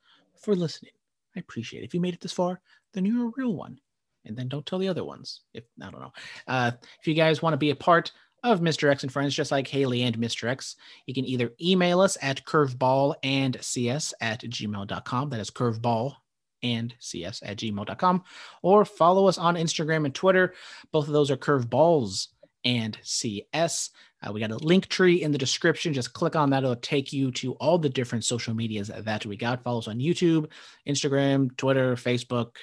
for listening. I appreciate it. If you made it this far, then you're a real one. And then don't tell the other ones. If I don't know. Uh, if you guys want to be a part of Mr. X and Friends, just like Haley and Mr. X, you can either email us at curveball and cs at gmail.com. That is curveball and cs at gmail.com. Or follow us on Instagram and Twitter. Both of those are curveballs and cs. Uh, we got a link tree in the description. Just click on that. It'll take you to all the different social medias that we got. Follow us on YouTube, Instagram, Twitter, Facebook.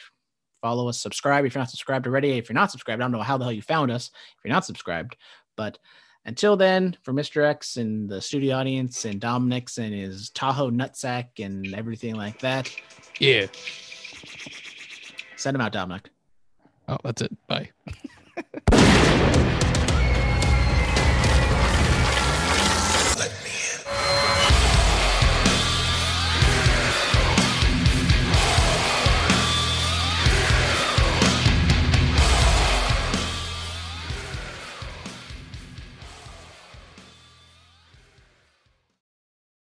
Follow us, subscribe if you're not subscribed already. If you're not subscribed, I don't know how the hell you found us if you're not subscribed. But until then, for Mr. X and the studio audience and Dominic's and his Tahoe nutsack and everything like that. Yeah. Send him out, Dominic. Oh, that's it. Bye. *laughs*